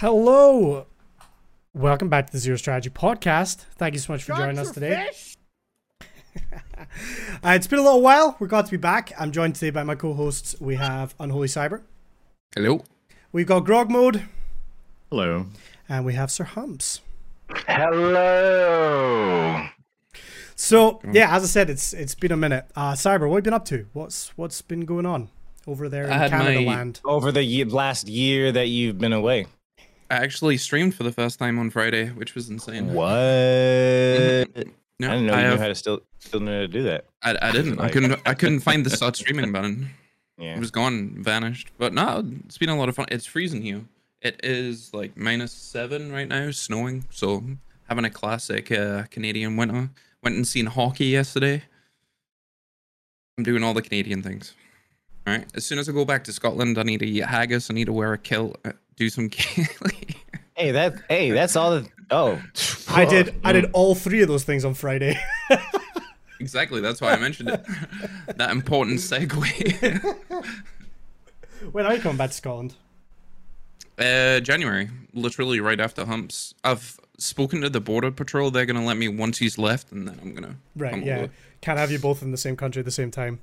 Hello. Welcome back to the Zero Strategy Podcast. Thank you so much for joining us today. uh, it's been a little while. We're glad to be back. I'm joined today by my co-hosts. We have Unholy Cyber. Hello. We've got Grog Mode, Hello. and we have Sir Humps. Hello. So yeah, as I said, it's it's been a minute. Uh, Cyber, what have you been up to? What's what's been going on over there in Canada my- land? Over the ye- last year that you've been away. I actually streamed for the first time on Friday, which was insane. What? No, I didn't know you have- knew how to still still know how to do that. I, I didn't. I couldn't. I couldn't find the start streaming button. Yeah. It was gone, vanished. But no, it's been a lot of fun. It's freezing here. It is like minus seven right now, snowing. So having a classic uh, Canadian winter. Went and seen hockey yesterday. I'm doing all the Canadian things. All right. As soon as I go back to Scotland, I need to eat haggis. I need to wear a kilt. Do some. Hey, that hey, that's all. The, oh, I did I did all three of those things on Friday. Exactly. That's why I mentioned it. that important segue. when are you coming back to Scotland? uh, January, literally right after humps. I've spoken to the border patrol. They're gonna let me once he's left, and then I'm gonna. Right, come yeah. over. Can't have you both in the same country at the same time.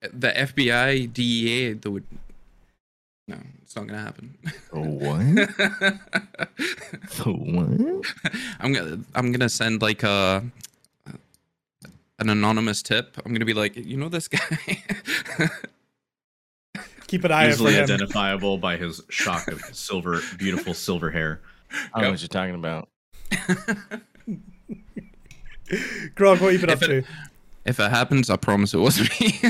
The FBI, DEA, they would. No, it's not gonna happen. what? what? I'm gonna. I'm gonna send like a. An anonymous tip. I'm gonna be like, you know this guy. Keep an eye out for Easily him. identifiable by his shock of silver, beautiful silver hair. I don't know what you're talking about. Grog, what have you been If up to? it- if it happens, I promise it was me.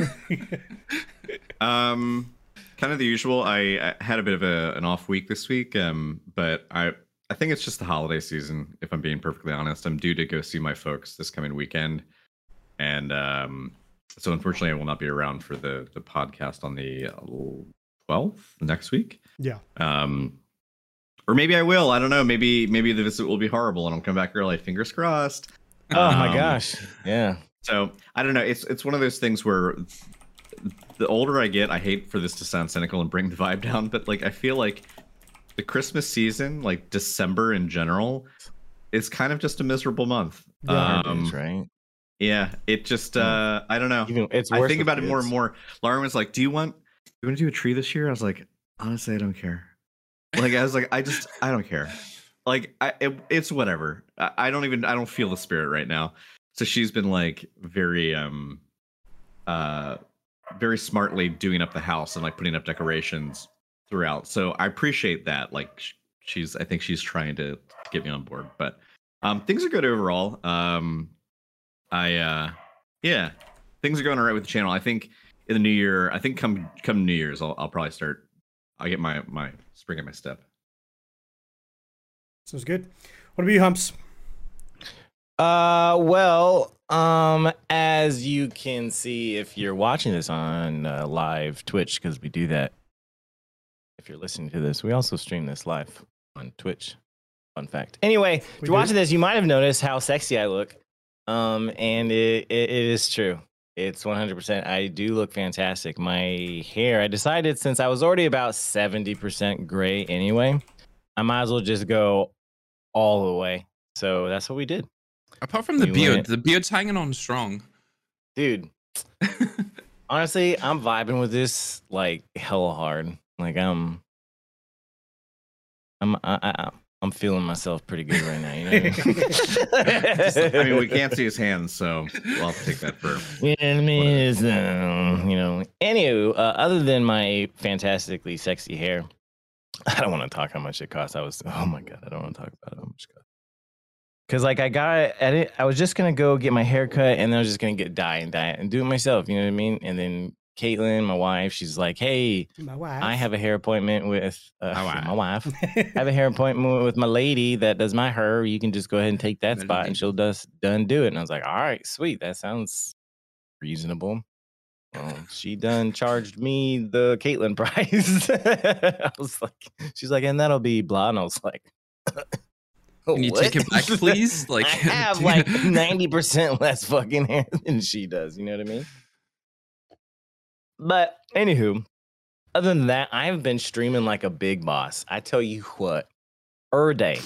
Um, kind of the usual. I, I had a bit of a, an off week this week, um, but I I think it's just the holiday season. If I'm being perfectly honest, I'm due to go see my folks this coming weekend, and um, so unfortunately, I will not be around for the the podcast on the twelfth next week. Yeah. Um, or maybe I will. I don't know. Maybe maybe the visit will be horrible, and I'll come back early. Fingers crossed. Oh my Um, gosh. Yeah. So I don't know. It's it's one of those things where the older I get, I hate for this to sound cynical and bring the vibe down, but like I feel like the Christmas season, like December in general, is kind of just a miserable month. Yeah, um, right. yeah, it just uh I don't know. Even it's. I think about it more and more. Lauren was like, "Do you want you want to do a tree this year?" I was like, "Honestly, I don't care." Like I was like, "I just I don't care." Like I it, it's whatever. I, I don't even I don't feel the spirit right now. So she's been like very um uh very smartly doing up the house and like putting up decorations throughout. So I appreciate that. Like she's I think she's trying to get me on board. But um things are good overall. Um I uh yeah, things are going all right with the channel. I think in the new year, I think come come New Year's, I'll I'll probably start. I'll get my my spring in my step. Sounds good. What about you, Humps? Uh, well, um, as you can see if you're watching this on uh, live Twitch, because we do that. If you're listening to this, we also stream this live on Twitch. Fun fact. Anyway, if you're do? watching this, you might have noticed how sexy I look. Um, and it, it, it is true. It's 100%. I do look fantastic. My hair, I decided since I was already about 70% gray anyway, I might as well just go all the way. So that's what we did. Apart from the You beard, went- the beard's hanging on strong. dude honestly i'm vibing with this like hella hard like i'm i'm I, I, i'm feeling myself pretty good right now you know I mean? I mean, we can't see his hands, so we'll have to take that for. you know what I mean? It's, uh, you know. Anywho, uh, other than my fantastically sexy hair, I don't want to talk how much it costs. I was, oh my god, I don't want to talk about how much it costs. Cause like I got at it, I was just gonna go get my hair cut, and then I was just gonna get dye and dye it and do it myself. You know what I mean? And then Caitlin, my wife, she's like, "Hey, My wife. I have a hair appointment with uh, My wife. my wife. I have a hair appointment with my lady that does my hair. You can just go ahead and take that spot, and she'll just done do it." And I was like, "All right, sweet. That sounds reasonable." Well, she done charged me the Caitlin price. I was like, "She's like, and that'll be blah." And I was like, Can you take it back, please? Like, I have like ninety percent less fucking hair than she does. You know what I mean? But anywho, other than that, I've been streaming like a big boss. I tell you what, Er day.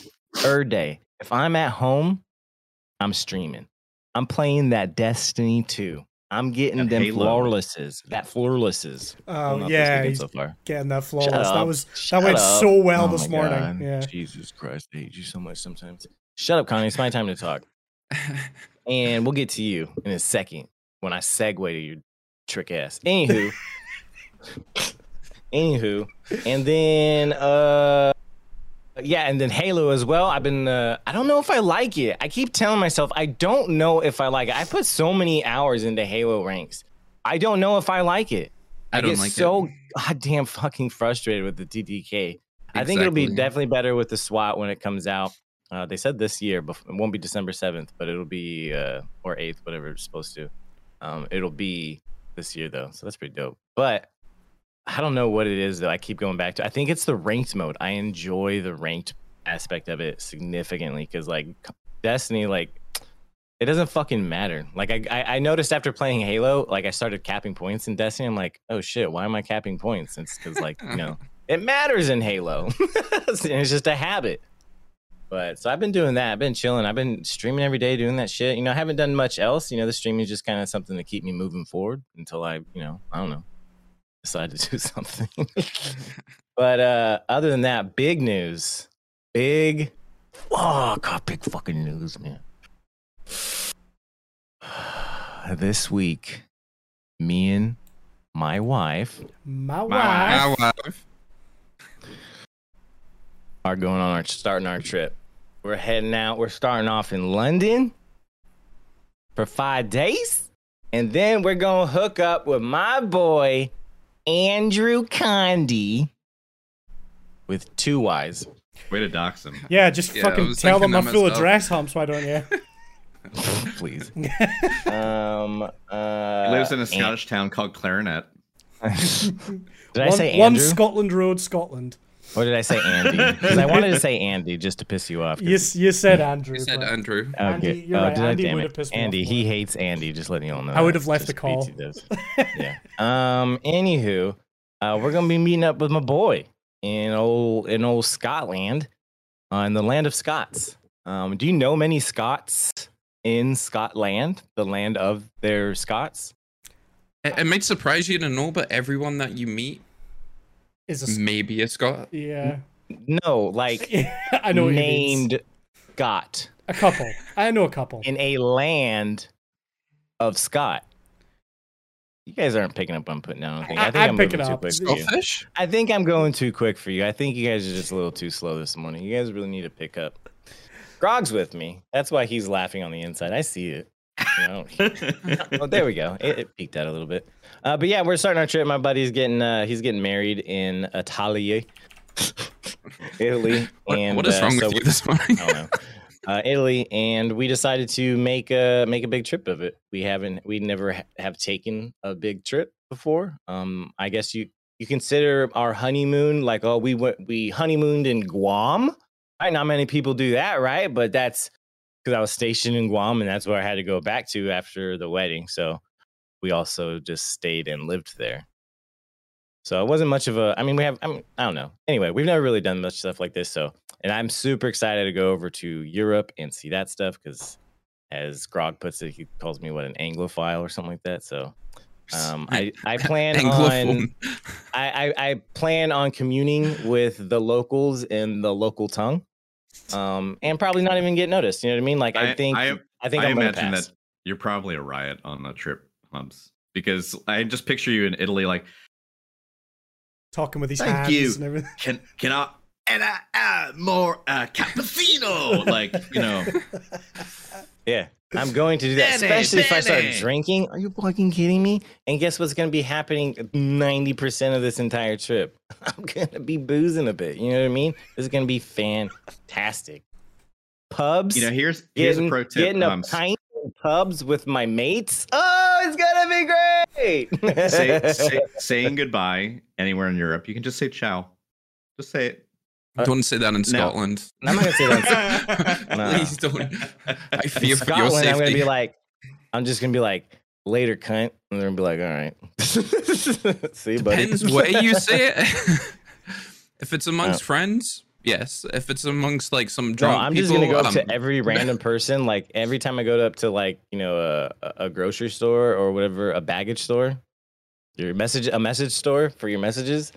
Er day. If I'm at home, I'm streaming. I'm playing that Destiny 2. I'm getting And them Halo. flawlesses. That flawlesses. Oh know yeah, he's so far. getting that Shut flawless. That up. was that went up. so well Oh this morning. God. Yeah. Jesus Christ, I hate you so much sometimes. Shut up, Connie. It's my time to talk. And we'll get to you in a second when I segue to your trick ass. Anywho. Anywho. And then uh yeah, and then Halo as well. I've been uh I don't know if I like it. I keep telling myself I don't know if I like it. I put so many hours into Halo ranks. I don't know if I like it. I don't get like so it. goddamn fucking frustrated with the TTK. I think it'll be definitely better with the SWAT when it comes out. Uh, they said this year, but it won't be December seventh, but it'll be uh, or eighth, whatever it's supposed to. Um, it'll be this year though, so that's pretty dope. But I don't know what it is that I keep going back to. I think it's the ranked mode. I enjoy the ranked aspect of it significantly because like Destiny, like it doesn't fucking matter. Like I, I I noticed after playing Halo, like I started capping points in Destiny. I'm like, oh shit, why am I capping points? It's because like you know it matters in Halo. it's just a habit. But so I've been doing that. I've been chilling. I've been streaming every day, doing that shit. You know, I haven't done much else. You know, the streaming is just kind of something to keep me moving forward until I, you know, I don't know, decide to do something. but uh other than that, big news. Big oh god, big fucking news, man. this week, me and my wife My wife. My wife. are going on our starting our trip. We're heading out. We're starting off in London for five days, and then we're gonna hook up with my boy Andrew Condi with two Y's. Way to dox him. Yeah, just Yeah, fucking tell them thinking my that full myself. address, humps. Why don't you? Please. um. Uh, He lives in a and- Scottish town called Clarinet. did I one, say one Scotland Road, Scotland. Or did I say Andy? Because I wanted to say Andy just to piss you off. 'cause You, you said Andrew. You said but- Andrew. Okay. Andy, you're oh, right. did I? Andy Damn would've it. pissed me off Andy, more. he hates Andy. Just letting you all know. I would have left Just the call. Yeah. Um. Anywho, uh, we're gonna be meeting up with my boy in old in old Scotland, uh, in the land of Scots. Um. Do you know many Scots in Scotland, the land of their Scots? It, it might surprise you to know, but everyone that you meet Is a s- may be a Scot. yeah. No, like I know what named Scott A couple. I know a couple. in a land of Scott. You guys aren't picking up what I'm putting down. I think, I I- think I'm I'm picking moving too up. quick for you. I think I'm going too quick for you. I think you guys are just a little too slow this morning. You guys really need to pick up. Grog's with me. That's why he's laughing on the inside. I see it. Oh, there we go. It, it peaked out a little bit. Uh, but yeah, we're starting our trip. My buddy's getting uh, he's getting married in Italia, Italy. What, and what is uh, wrong so with you we- this morning? I don't know. Uh, Italy, and we decided to make a make a big trip of it. We haven't, we never ha- have taken a big trip before. Um, I guess you you consider our honeymoon like oh we went we honeymooned in Guam. Right, not many people do that, right? But that's because I was stationed in Guam, and that's where I had to go back to after the wedding. So we also just stayed and lived there. So it wasn't much of a. I mean, we have. I mean, I don't know. Anyway, we've never really done much stuff like this. So and I'm super excited to go over to Europe and see that stuff because, as Grog puts it, he calls me what an Anglophile or something like that. So, um, I I plan on I, I I plan on communing with the locals in the local tongue, um, and probably not even get noticed. You know what I mean? Like I, I- think I- I, think I I'm gonna imagine pass. that you're probably a riot on the trip, Humps, because I just picture you in Italy, like, Talking with his Thank hands you. and everything. can can I and I add more uh, cappuccino? like, you know, Yeah, I'm going to do that, Benny, especially if I start drinking. Are you fucking kidding me? And guess what's going to be happening 90% of this entire trip? I'm going to be boozing a bit. You know what I mean? This is going to be fantastic. Pubs, you know, here's here's getting, a pro tip. getting a pint in pubs with my mates. Oh, it's going to be great. say, say, saying goodbye anywhere in Europe, you can just say ciao. Just say it. Don't say that in Scotland. I'm not going to say that. No. Please don't. I In fear for your Scotland, safety. I'm going to be like, I'm just going to be like, later, cunt. And they're going to be like, all right. See, buddy. Depends where you say it. if it's amongst friends, yes. If it's amongst like some No, drunk I'm just gonna go up um, to every random person. Like every time I go up to like you know a, a grocery store or whatever, a baggage store, your message a message store for your messages.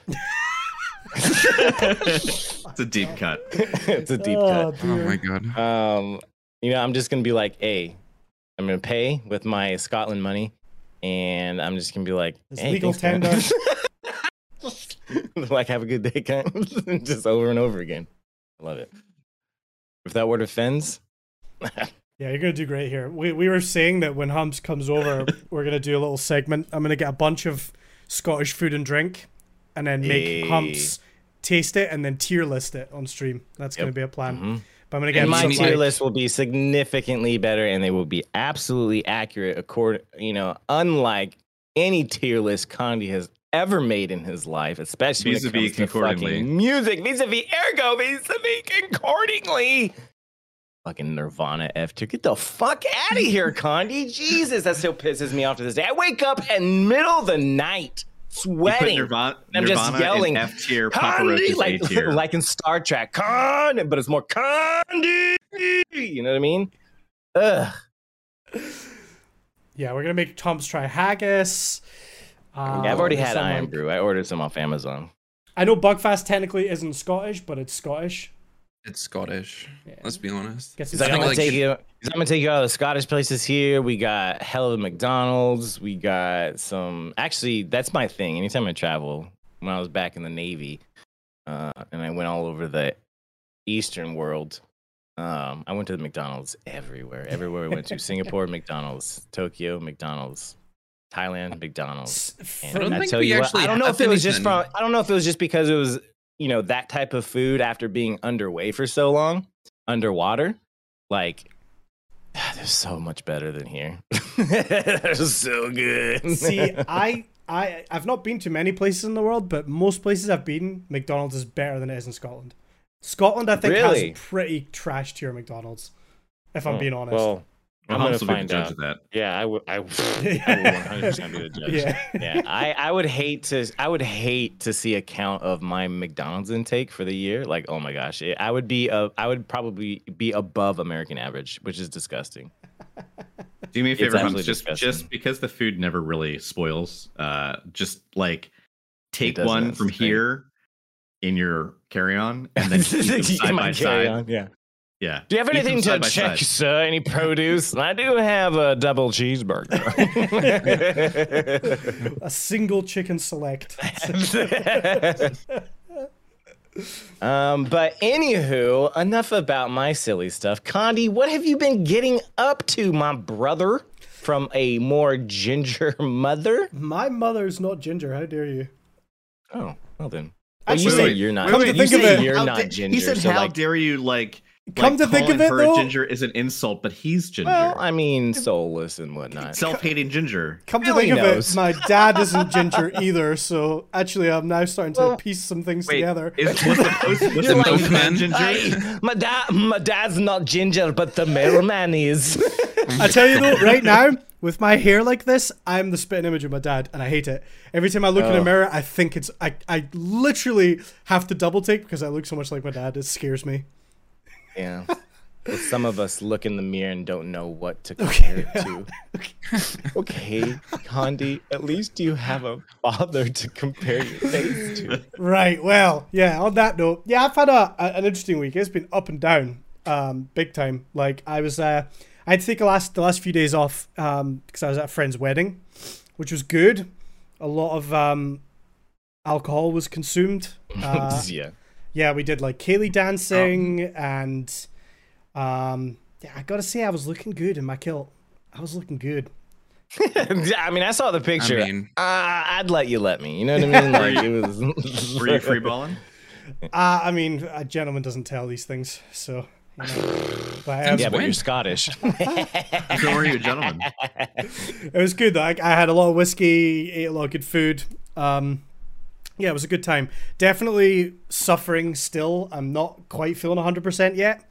It's a deep cut. it's a deep Oh, cut. Oh my god. Um, you know, I'm just gonna be like, hey, I'm gonna pay with my Scotland money, and I'm just gonna be like, It's hey, legal thanks, man." like, have a good day, kind. just over and over again. I love it. If that word offends, Yeah, you're gonna do great here. We we were saying that when Humps comes over, we're gonna do a little segment. I'm gonna get a bunch of Scottish food and drink, and then make Hey. Humps taste it and then tier list it on stream. That's gonna be a plan. Mhm. But I'm gonna get and my tier like- list will be significantly better, and they will be absolutely accurate. According, you know, unlike any tier list Condi has ever made in his life, especially when it Vis-a-vis comes concordingly. fucking music, vis-a-vis ergo, vis-a-vis concordingly. Fucking Nirvana F tier. Get the fuck out of here, Condi. Jesus, that still pisses me off to this day. I wake up in middle of the night You put sweating. Nirvana, I'm just Nirvana yelling, in F tier, Papa Condi, A like, tier. like in Star Trek, Con, but it's more Condi. You know what I mean? Ugh. Yeah, we're gonna make Tom's try haggis. Uh, Yeah, I've already had Iron like- Brew. I ordered some off Amazon. I know Buckfast technically isn't Scottish, but it's Scottish. It's Scottish. Yeah. Let's be honest. Get some Cause I'm think, gonna like, take you. I'm gonna take you out of the Scottish places here. We got hell of McDonald's. We got some. Actually, that's my thing. Anytime I travel, when I was back in the Navy, uh, and I went all over the Eastern world, um, I went to the McDonald's everywhere. Everywhere we went to, Singapore McDonald's, Tokyo McDonald's, Thailand McDonald's. And I don't I think tell you what, I don't know if it was just from. I don't know if it was just because it was you know that type of food after being underway for so long, underwater. Like, they're so much better than here. they're so good. See, I, I, I've not been to many places in the world, but most places I've been, McDonald's is better than it is in Scotland. Scotland, I think, Really? has pretty trash tier McDonald's. If I'm Oh, being honest. Well, I'm Humps gonna will be find judge out. that. Yeah, I would. I, I would 100% be the judge. yeah. yeah, I, I would hate to I would hate to see a count of my McDonald's intake for the year. Like, oh my gosh, it, I would be uh, I would probably be above American average, which is disgusting. Do me a favor, Humps, absolutely just disgusting. just because the food never really spoils, uh, just like take one from thing. here in your carry on and then keep them Yeah, side by side. on, Yeah. Yeah. Do you have anything to check, side. sir? Any produce? I do have a double cheeseburger. A single chicken select. um, but anywho, enough about my silly stuff. Condi, what have you been getting up to, my brother? From a more ginger mother? My mother's not ginger. How dare you? Oh, well then. Actually, you say wait, you're not. wait, wait, you think of say it. you're How not da- ginger. He said, so "How like, dare you?" Like, Come like, to think of it, her though- ginger is an insult, but he's ginger. well, I mean, soulless and whatnot. Self-hating ginger. Come to Really think of it, my dad isn't ginger either. So actually, I'm now starting to Well, piece some things Wait, together. is, was the post, was the like- postman Hey, ginger? Hey, my dad, my dad's not ginger, but the mailman is. I tell you though, right now, with my hair like this, I'm the spitting image of my dad, and I hate it. Every time I look in a Oh. mirror, I think it's I. I literally have to double take because I look so much like my dad. It scares me. Yeah. Well, some of us look in the mirror and don't know what to compare it to. okay, Condi, at least you have a father to compare your face to. Right. Well, yeah. On that note, yeah, I've had a, a- an interesting week. It's been up and down, um, big time. Like I was, uh, I had to take the last the last few days off um, because I was at a friend's wedding, which was good. A lot of um, alcohol was consumed. Uh, yeah. Yeah, we did like ceilidh dancing and, um, yeah, I gotta say I was looking good in my kilt. I was looking good. I mean, I saw the picture. mean- uh, I'd let you let me. You know what I mean? Like it was. Were you free balling? Uh, I mean, a gentleman doesn't tell these things, so. You know. But I Since Yeah, but you're Scottish. So were you a gentleman? it was good though. I, I had a lot of whiskey, ate a lot of good food. Um, yeah, it was a good time. Definitely suffering still. I'm not quite feeling 100% yet.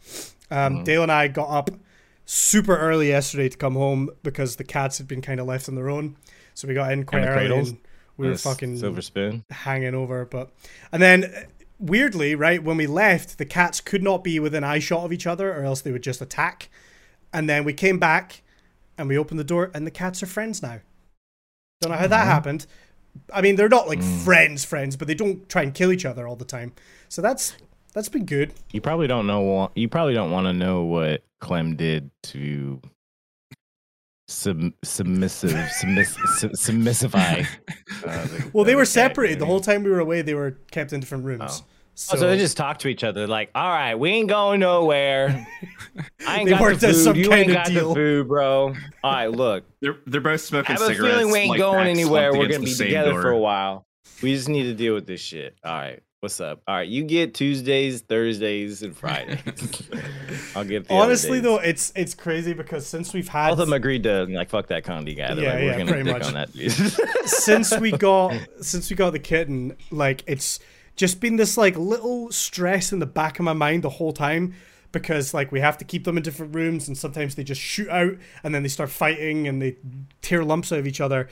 Um, mm-hmm. Dale and I got up super early yesterday to come home because the cats had been kind of left on their own. So we got in quite early cradles? and we were fucking silver spoon. hanging over. But and then uh, weirdly, right when we left, the cats could not be within eye shot of each other, or else they would just attack. And then we came back, and we opened the door, and the cats are friends now. Don't know how that mm-hmm. happened. I mean, they're not like friends, friends, but they don't try and kill each other all the time. So that's that's been good. You probably don't know. You probably don't want to know what Clem did to sub, submissive, submiss, sub, submissify. Uh, the- Well, they the were separated the whole time we were away. They were kept in different rooms. Oh. Oh, so they just talk to each other like, "All right, we ain't going nowhere. I ain't They got worked the out food. some You kind ain't of got deal." the food, bro. All right, look, They're they're both I smoking have a cigarettes. feeling we ain't like, going anywhere. We're gonna be together door. for a while. We just need to deal with this shit. All right, what's up? All right, you get Tuesdays, Thursdays, and Fridays. I'll get the Honestly, though, it's it's crazy because since we've had All of them agreed to like fuck that Condi guy. They're Yeah, like, yeah, we're gonna pretty much. on that since we got since we got the kitten, like it's just been this like little stress in the back of my mind the whole time because like we have to keep them in different rooms and sometimes they just shoot out and then they start fighting and they tear lumps out of each other.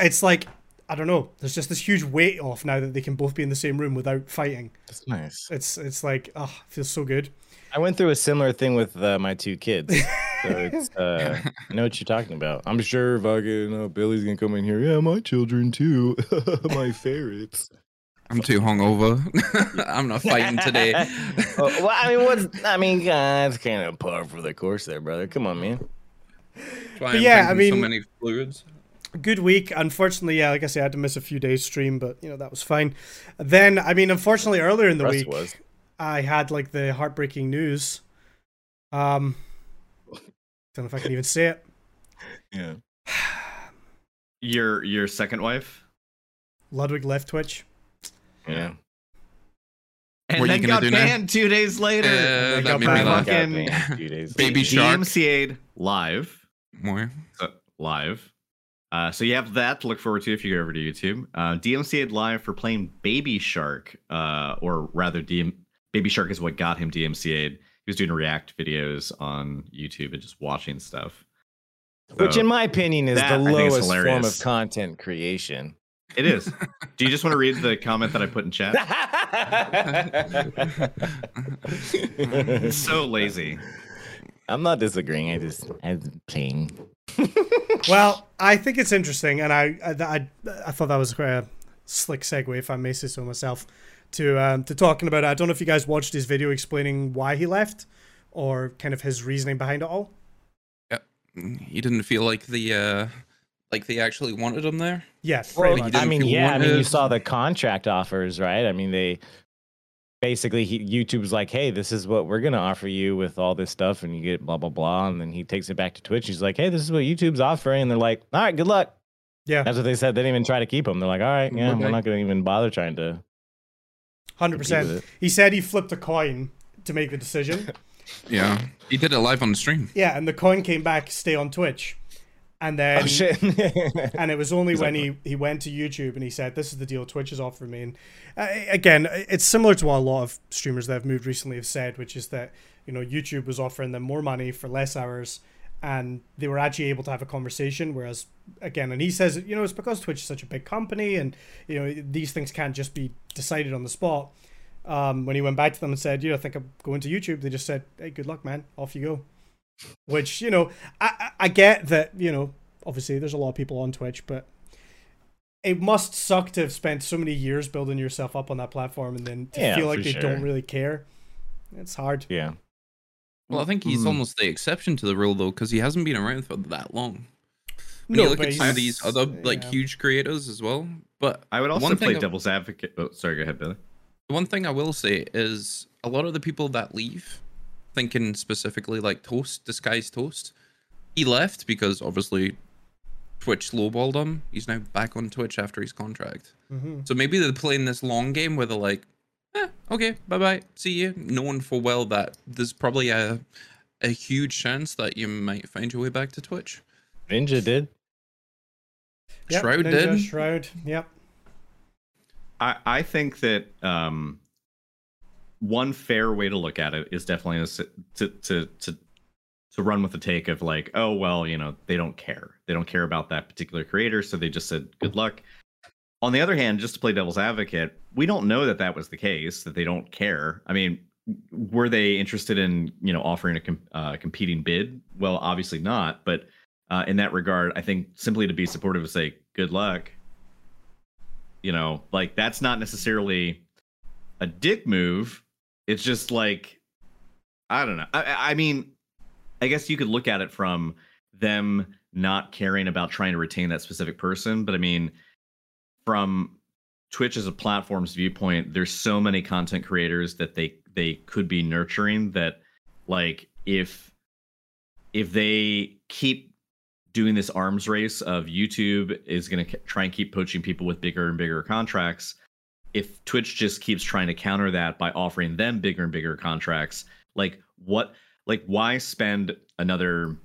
It's like I don't know. There's just this huge weight off now that they can both be in the same room without fighting. That's nice. It's it's like oh, it feels so good. I went through a similar thing with uh, my two kids. So it's, uh, I know what you're talking about. I'm sure fucking uh, Billy's gonna come in here. Yeah, my children too. my ferrets. I'm too hungover. I'm not fighting today. Well, I mean, what's? I mean, uh, it's kind of par for the course there, brother. Come on, man. Why yeah, I mean, so many fluids. good week. Unfortunately, yeah, like I said, I had to miss a few days stream, but you know that was fine. Then, I mean, unfortunately, earlier in the Russ week, was. I had like the heartbreaking news. Um, don't know if I can even say it. Yeah. Your your second wife, Ludwig left Twitch. Yeah. and What then you got do now? banned two days later. Uh, got that made me banned. laugh. Fuck. Fucking- Got banned a few days Baby shark. DMCA'd live. More. uh, live. Uh, so you have that to look forward to if you go over to YouTube. Uh, DMCA'd live for playing Baby Shark, uh, or rather, DM- Baby Shark is what got him DMCA'd. He was doing React videos on YouTube and just watching stuff. Which, in my opinion, is that, the I think, is lowest form of content creation. It is. Do you just want to read the comment that I put in chat? So lazy. I'm not disagreeing. I just I'm playing. Well, I think it's interesting, and I I, I, I thought that was quite a slick segue, if I may say so myself, to um, to talking about. it. I don't know if you guys watched his video explaining why he left, or kind of his reasoning behind it all. Yep, he didn't feel like the uh like they actually wanted him there. Yeah, pretty Well, much. he I mean, feel yeah. I mean, you saw the contract offers, right? I mean, they basically he, YouTube's like, "Hey, this is what we're gonna offer you with all this stuff," and you get blah blah blah, and then he takes it back to Twitch. He's like, "Hey, this is what YouTube's offering," and they're like, "All right, good luck." Yeah, That's what they said. They didn't even try to keep him. They're like, "All right, yeah, Okay. we're not gonna even bother trying to." Hundred percent. He said he flipped a coin to make the decision. Yeah. He did it live on the stream. yeah, and the coin came back, stay on Twitch, and then Oh shit! and it was only He's when he, he went to YouTube and he said, "This is the deal Twitch is offering me." And uh, again, it's similar to what a lot of streamers that have moved recently have said, which is that you know YouTube was offering them more money for less hours, and they were actually able to have a conversation. Whereas again, and he says, you know, it's because Twitch is such a big company, and you know these things can't just be decided on the spot. Um, when he went back to them and said, "You know, I think I'm going to YouTube," they just said, "Hey, good luck, man. Off you go." Which you know, I I- I get that you know obviously there's a lot of people on Twitch, but it must suck to have spent so many years building yourself up on that platform and then to Yeah, feel like they sure. don't really care. It's hard. yeah. Well, I think he's Mm. almost the exception to the rule though, because he hasn't been around for that long. When you look at some of these other like yeah. huge creators as well. But I would also one play thing I- devil's advocate. Oh, sorry, go ahead, Billy. The one thing I will say is a lot of the people that leave, thinking specifically like Toast, disguised Toast, he left because obviously Twitch lowballed him. He's now back on Twitch after his contract. hmm So maybe they're playing this long game where they're like, eh, okay, bye bye, see you. Knowing full well that there's probably a a huge chance that you might find your way back to Twitch. Ninja did. Yep, Shroud Ninja, did. Shroud. Yep. I, I think that um, one fair way to look at it is definitely to, to to to run with the take of like, oh well, you know, they don't care. They don't care about that particular creator, so they just said good luck. on the other hand, just to play devil's advocate, we don't know that that was the case. That they don't care. I mean, were they interested in you know offering a com- uh, competing bid? Well, obviously not. But uh, in that regard, I think simply to be supportive and say good luck. You know, like that's not necessarily a dick move. It's just like I don't know. I, I mean, I guess you could look at it from them not caring about trying to retain that specific person, but I mean, from Twitch as a platform's viewpoint, there's so many content creators that they they could be nurturing that like if if they keep doing this arms race of YouTube is going to try and keep poaching people with bigger and bigger contracts, if Twitch just keeps trying to counter that by offering them bigger and bigger contracts, like what like why spend another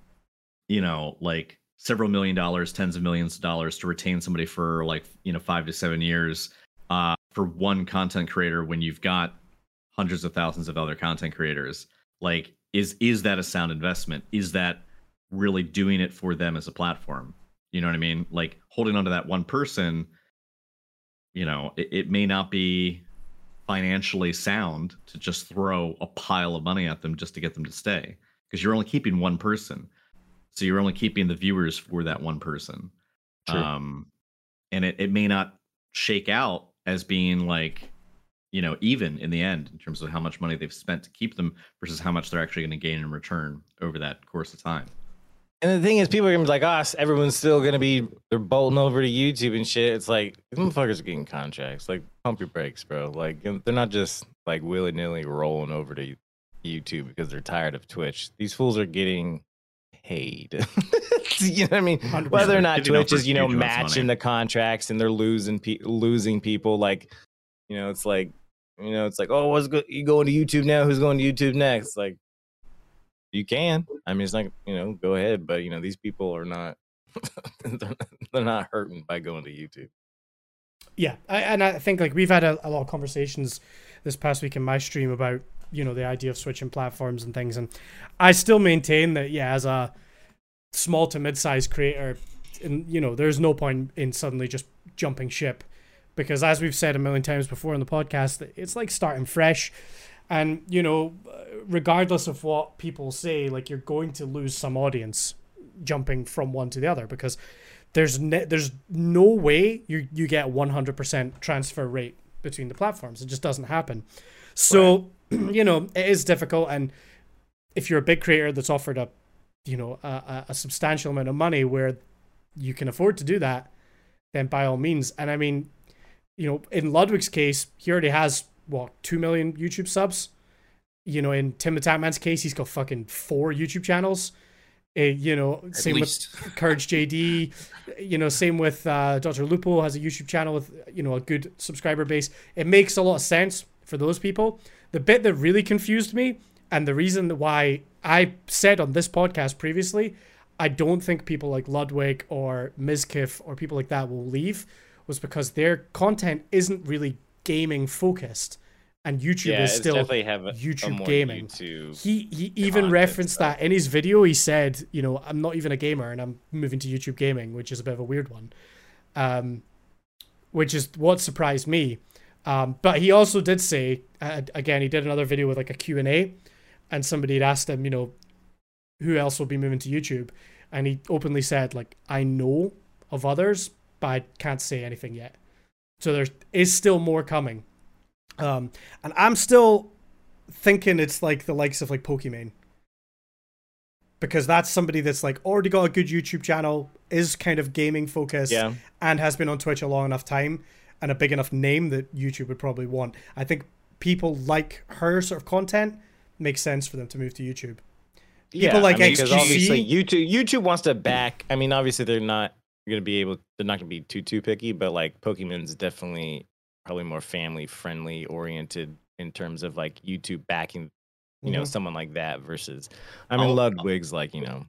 you know, like several million dollars, tens of millions of dollars to retain somebody for like, you know, 5 to 7 years uh for one content creator when you've got hundreds of thousands of other content creators? Like is is that a sound investment? Is that really doing it for them as a platform. You know what I mean? Like holding on to that one person, you know, it, it may not be financially sound to just throw a pile of money at them just to get them to stay because you're only keeping one person. So you're only keeping the viewers for that one person. True. Um, and it, it may not shake out as being like, you know, even in the end in terms of how much money they've spent to keep them versus how much they're actually going to gain in return over that course of time. And the thing is, people are gonna be like, ah, us. Oh, everyone's still gonna be they're bolting over to YouTube and shit. It's like these motherfuckers are getting contracts. Like, pump your brakes, bro. Like, they're not just like willy nilly rolling over to YouTube because they're tired of Twitch. These fools are getting paid. you know what I mean? 100%. Whether or not Twitch is, you know, matching the contracts and they're losing pe- losing people, like, you know, it's like, you know, it's like, oh, what's good? You going to YouTube now? Who's going to YouTube next? Like, you can. I mean, it's like you know, go ahead, but you know, these people are not. they're not hurting by going to YouTube. Yeah, I, and I think like we've had a, a lot of conversations this past week in my stream about you know the idea of switching platforms and things, and I still maintain that yeah, as a small to mid-sized creator, and you know, there's no point in suddenly just jumping ship because as we've said a million times before in the podcast, it's like starting fresh and you know regardless of what people say like you're going to lose some audience jumping from one to the other because there's ne- there's no way you you get 100% transfer rate between the platforms. It just doesn't happen. So right. you know it is difficult. And if you're a big creator that's offered a you know a, a substantial amount of money where you can afford to do that then by all means. And i mean you know in ludwig's case he already has what two million YouTube subs. You know, in Tim the Tatman's case, he's got fucking four YouTube channels. Uh, you know, At same least. with Courage JD. You know, same with uh, Dr. Lupo has a YouTube channel with you know a good subscriber base. It makes a lot of sense for those people. The bit that really confused me, and the reason why I said on this podcast previously, I don't think people like Ludwig or Mizkif or people like that will leave, was because their content isn't really gaming focused, and YouTube yeah, is still YouTube gaming. YouTube he he even referenced stuff. that in his video. He said, you know, I'm not even a gamer and I'm moving to YouTube gaming, which is a bit of a weird one. Um, which is what surprised me. Um, but he also did say, uh, again, he did another video with like a Q&A and somebody had asked him, you know, who else will be moving to YouTube? And he openly said, like, I know of others, but I can't say anything yet. So there is still more coming. Um, and I'm still thinking it's like the likes of like Pokimane. Because that's somebody that's like already got a good YouTube channel, is kind of gaming focused, yeah. and has been on Twitch a long enough time and a big enough name that YouTube would probably want. I think people like her sort of content makes sense for them to move to YouTube. People yeah, like I mean, XQC, obviously YouTube YouTube wants to back. I mean, obviously they're not going to be able they're not going to be too too picky but like Pokimane's definitely probably more family friendly oriented in terms of like youtube backing you mm-hmm. know someone like that versus i mean I'll, ludwig's like you know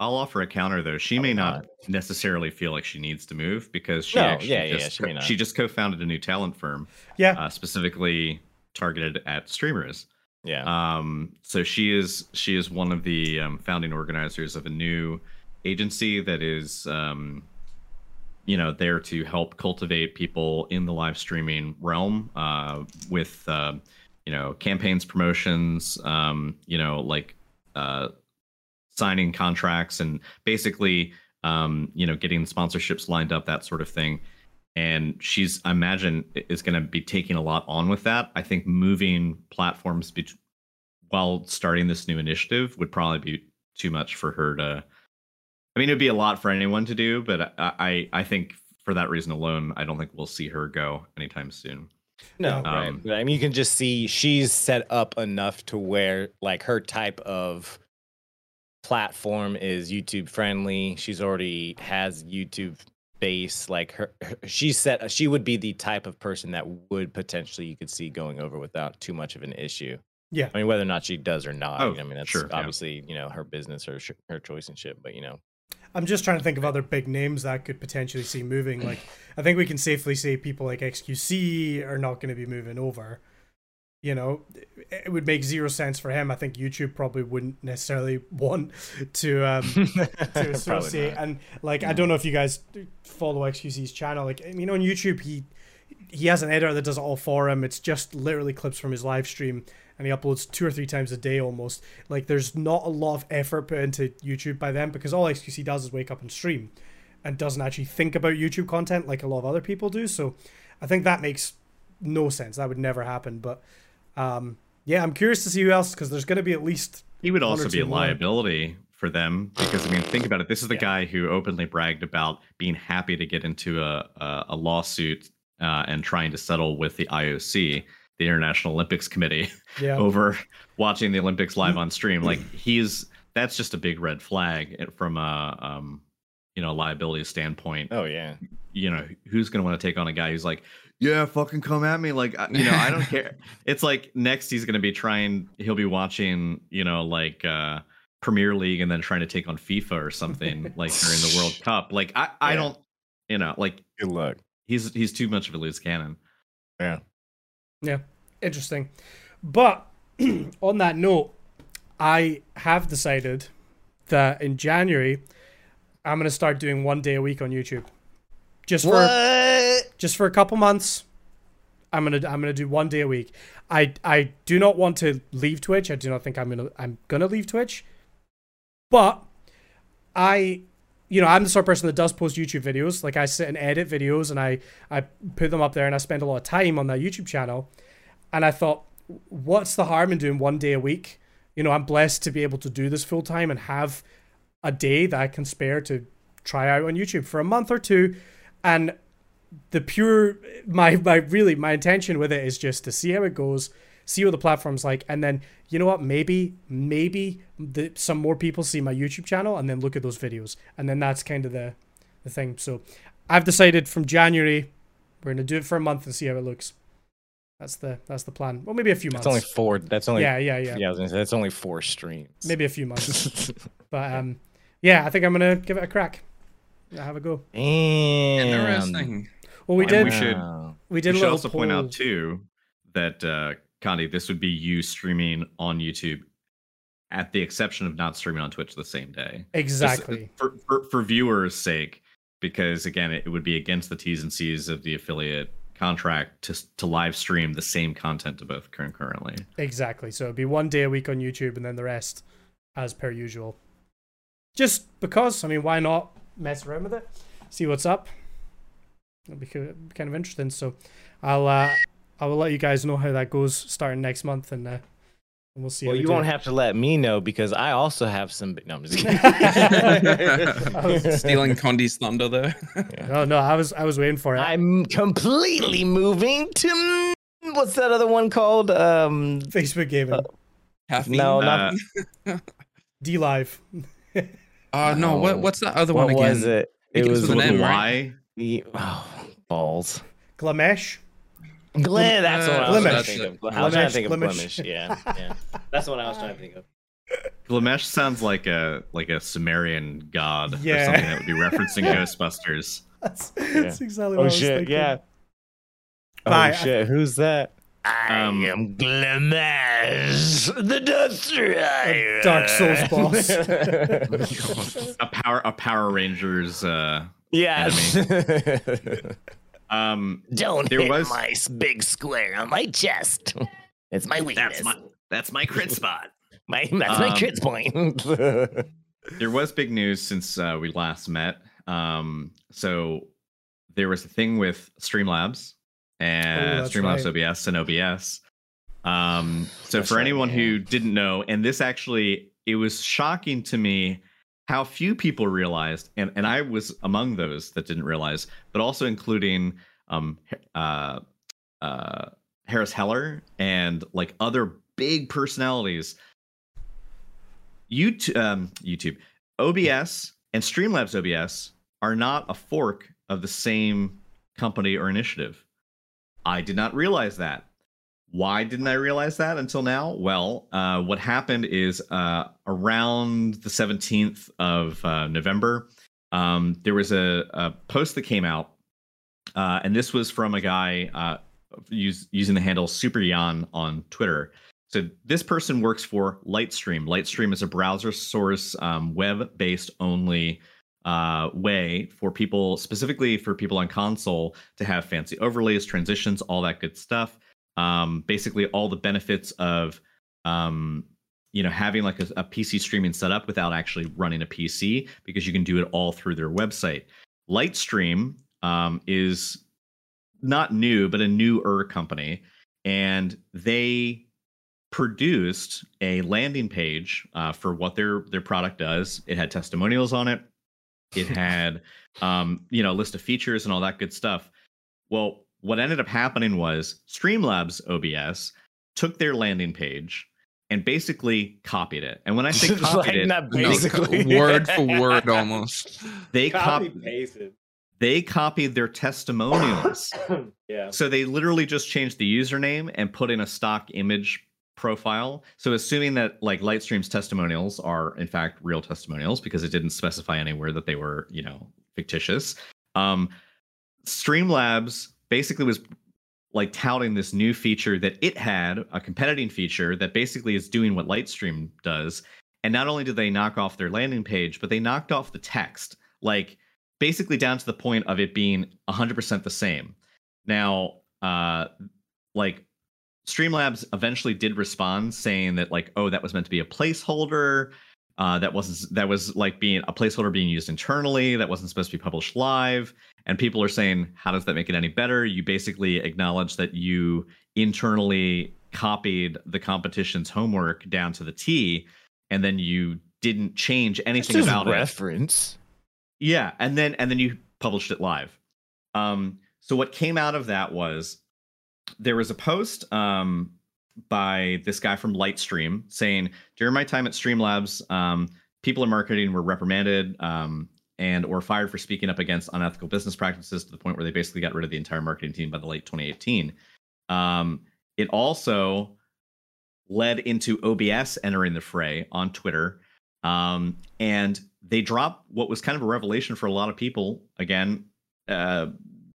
I'll offer a counter though. She may not, not necessarily feel like she needs to move because she no, actually yeah, just, yeah, she, she, just co-founded a new talent firm. Yeah. Uh, specifically targeted at streamers. Yeah. Um. So she is she is one of the um, founding organizers of a new agency that is um you know there to help cultivate people in the live streaming realm uh, with uh, you know campaigns, promotions, um, you know like uh, signing contracts, and basically um, you know getting sponsorships lined up, that sort of thing. And she's, I imagine, is going to be taking a lot on with that. I think moving platforms be- while starting this new initiative would probably be too much for her to I mean, it'd be a lot for anyone to do, but I, I, I think for that reason alone, I don't think we'll see her go anytime soon. No, Um, right. I mean, you can just see she's set up enough to where like her type of platform is YouTube friendly. She's already has YouTube base. Like her, her she's set. She would be the type of person that would potentially you could see going over without too much of an issue. Yeah. I mean, whether or not she does or not. Oh, I mean, that's sure, yeah. obviously you know her business or her choice and shit. But you know, I'm just trying to think of other big names that could potentially see moving. Like, I think we can safely say people like XQC are not going to be moving over. You know, it would make zero sense for him. I think YouTube probably wouldn't necessarily want to um, to associate. And like, I don't know if you guys follow XQC's channel. Like, you know, on YouTube, he he has an editor that does it all for him. It's just literally clips from his live stream, and he uploads two or three times a day almost. Like, there's not a lot of effort put into YouTube by them because all XQC does is wake up and stream, and doesn't actually think about YouTube content like a lot of other people do. So, I think that makes no sense. That would never happen. But um, yeah, I'm curious to see who else because there's going to be at least He would also be a more. liability for them because I mean, think about it. This is the Yeah. guy who openly bragged about being happy to get into a a, a lawsuit uh, and trying to settle with the IOC, the International Olympics Committee, yeah. over watching the Olympics live Mm. on stream. Like he's that's just a big red flag from a um, you know liability standpoint. oh yeah, you know who's going to want to take on a guy who's like yeah fucking come at me like you know i don't care it's like next he's going to be trying he'll be watching you know like uh premier league and then trying to take on fifa or something like during the world cup like i i Yeah. don't you know like good luck. he's he's too much of a loose cannon Yeah. Yeah, interesting. But on that note, I have decided that in January, I'm gonna start doing one day a week on YouTube, just for What? just for a couple months. I'm gonna I'm gonna do one day a week. I I do not want to leave Twitch. I do not think I'm gonna I'm gonna leave Twitch. But I you know, I'm the sort of person that does post YouTube videos. Like I sit and edit videos and I I put them up there and I spend a lot of time on that YouTube channel. And I thought, what's the harm in doing one day a week? You know, I'm blessed to be able to do this full time and have a day that I can spare to try out on YouTube for a month or two. And the pure my my really my intention with it is just to see how it goes, see what the platform's like, and then you know what? Maybe maybe the, some more people see my YouTube channel and then look at those videos, and then that's kind of the the thing. So I've decided from January we're gonna do it for a month and see how it looks. That's the that's the plan. Well, maybe a few months. That's only four. That's only yeah, yeah, yeah, yeah. I was gonna say that's only four streams. Maybe a few months. but um, yeah, I think I'm gonna give it a crack. Yeah, have a go. Damn. Interesting. Well, we did we should- we did we a should little also point out too that uh Condi, this would be you streaming on youtube at the exception of not streaming on twitch the same day uh, exactly. for, for for viewers sake because again it, it would be against the t's and c's of the affiliate contract to to live stream the same content to both concurrently Exactly. So it'd be one day a week on YouTube and then the rest as per usual. Just because, I mean, why not mess around with it? See what's up. It'll be kind of interesting. So I'll uh I will let you guys know how that goes starting next month and uh and we'll see Well, how we you do. won't have to let me know because I also have some. No, I'm just kidding. Stealing Condi's thunder there. No, no, I was I was waiting for it. I'm completely moving to what's that other one called? Um, Facebook gaming. Uh, Caffeine. no, Uh, not D Live. Uh, no. What, Oh. what's that other what one again? was it? It Begins was with an with M, a right? y oh, balls. Glamesh. Glenn, that's what I was trying to Glimesh. think of. I was trying to think of Glimesh. blemish. Yeah, yeah. That's what I was trying to think of. Glamesh sounds like a like a sumerian god or something that would be referencing ghostbusters That's, that's exactly what I Oh was shit! thinking. Yeah. Oh Bye. shit! Who's that? I Um, am Glamash, the Death Rider. Dark Souls boss. a power a power rangers uh Yeah. Um, Don't There hit was- my s- big square on my chest. It's my weakness. that's my that's my crit spot. my that's my um, crit point. There was big news since uh, we last met. Um, so there was a thing with Streamlabs and Oh, Streamlabs right. OBS and OBS. Um, so That's for right, anyone who didn't know, and this actually, it was shocking to me how few people realized, and, and I was among those that didn't realize, but also including um, uh, uh, Harris Heller and like other big personalities. YouTube, um, YouTube, OBS and Streamlabs OBS are not a fork of the same company or initiative. I did not realize that. Why didn't I realize that until now? Well, uh, what happened is uh, around the 17th of uh, November, um, there was a, a post that came out, uh, and this was from a guy uh, use, using the handle SuperYan on Twitter. So this person works for Lightstream. Lightstream is a browser source, um, web-based only uh, way for people, specifically for people on console, to have fancy overlays, transitions, all that good stuff. Um, basically, all the benefits of um, you know having like a, a PC streaming setup without actually running a PC because you can do it all through their website. Lightstream um, is not new, but a newer company, and they produced a landing page uh, for what their their product does. It had testimonials on it. It had um, you know a list of features and all that good stuff. Well, what ended up happening was Streamlabs OBS took their landing page and basically copied it. And when I say copied Like, it, not No, basically. word for word almost. they Copy copied pasted. they copied their testimonials. yeah. So they literally just changed the username and put in a stock image profile. So assuming that like Lightstream's testimonials are in fact real testimonials because it didn't specify anywhere that they were, you know, fictitious. Um Streamlabs basically was like touting this new feature that it had, a competing feature that basically is doing what Lightstream does. And not only did they knock off their landing page, but they knocked off the text. Like basically down to the point of it being 100% the same. Now, uh, like Streamlabs eventually did respond saying that like, oh, that was meant to be a placeholder. Uh, that wasn't that was like being a placeholder being used internally. That wasn't supposed to be published live. And people are saying, how does that make it any better? You basically acknowledge that you internally copied the competition's homework down to the T, and then you didn't change anything about it. reference. Yeah, and then and then you published it live. Um, so what came out of that was there was a post um, by this guy from Lightstream saying during my time at Streamlabs, um, people in marketing were reprimanded um, and or fired for speaking up against unethical business practices to the point where they basically got rid of the entire marketing team by the late 2018. Um, it also led into OBS entering the fray on Twitter. Um, and they dropped what was kind of a revelation for a lot of people. Again, uh,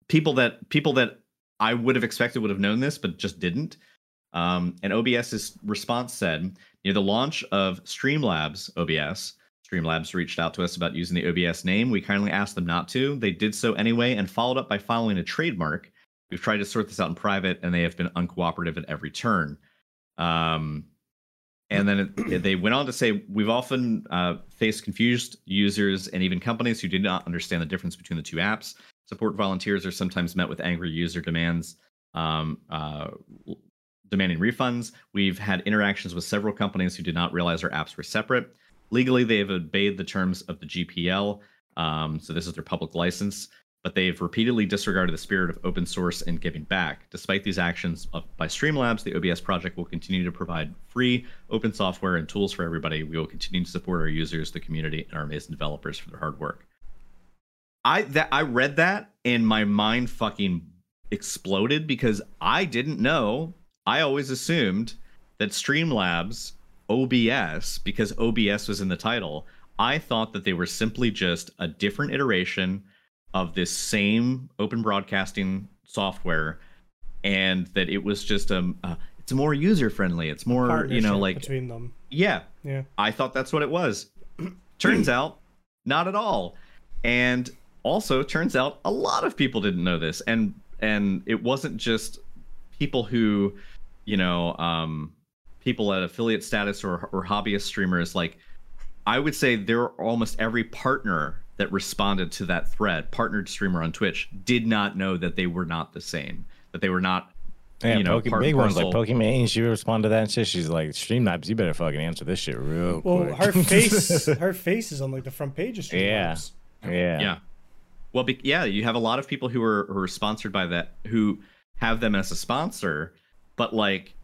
people that people that I would have expected would have known this, but just didn't. Um, and OBS's response said, near the launch of Streamlabs OBS, Streamlabs reached out to us about using the OBS name. We kindly asked them not to. They did so anyway and followed up by following a trademark. We've tried to sort this out in private, and they have been uncooperative at every turn. Um, and then it, they went on to say, we've often uh, faced confused users and even companies who did not understand the difference between the two apps. Support volunteers are sometimes met with angry user demands, um, uh, demanding refunds. We've had interactions with several companies who did not realize our apps were separate. Legally, they have obeyed the terms of the GPL. Um, so this is their public license but they've repeatedly disregarded the spirit of open source and giving back. Despite these actions of, by Streamlabs, the OBS project will continue to provide free open software and tools for everybody. We will continue to support our users, the community, and our amazing developers for their hard work. I that I read that and my mind fucking exploded because I didn't know. I always assumed that Streamlabs OBS because OBS was in the title. I thought that they were simply just a different iteration of this same open broadcasting software and that it was just um uh, it's more user friendly it's more you know like between them. yeah Yeah. i thought that's what it was turns out not at all and also turns out a lot of people didn't know this and and it wasn't just people who you know um people at affiliate status or, or hobbyist streamers like i would say there are almost every partner that responded to that thread partnered streamer on twitch did not know that they were not the same that they were not Yeah, you know, Poke- part big and ones like parcel. Pokimane. She would respond to that and shit. She's like, Streamlabs, you better fucking answer this shit real Well, quick. her face, her face is on like the front page of Yeah. Yeah. yeah well be, yeah you have a lot of people who are who are sponsored by that who have them as a sponsor but like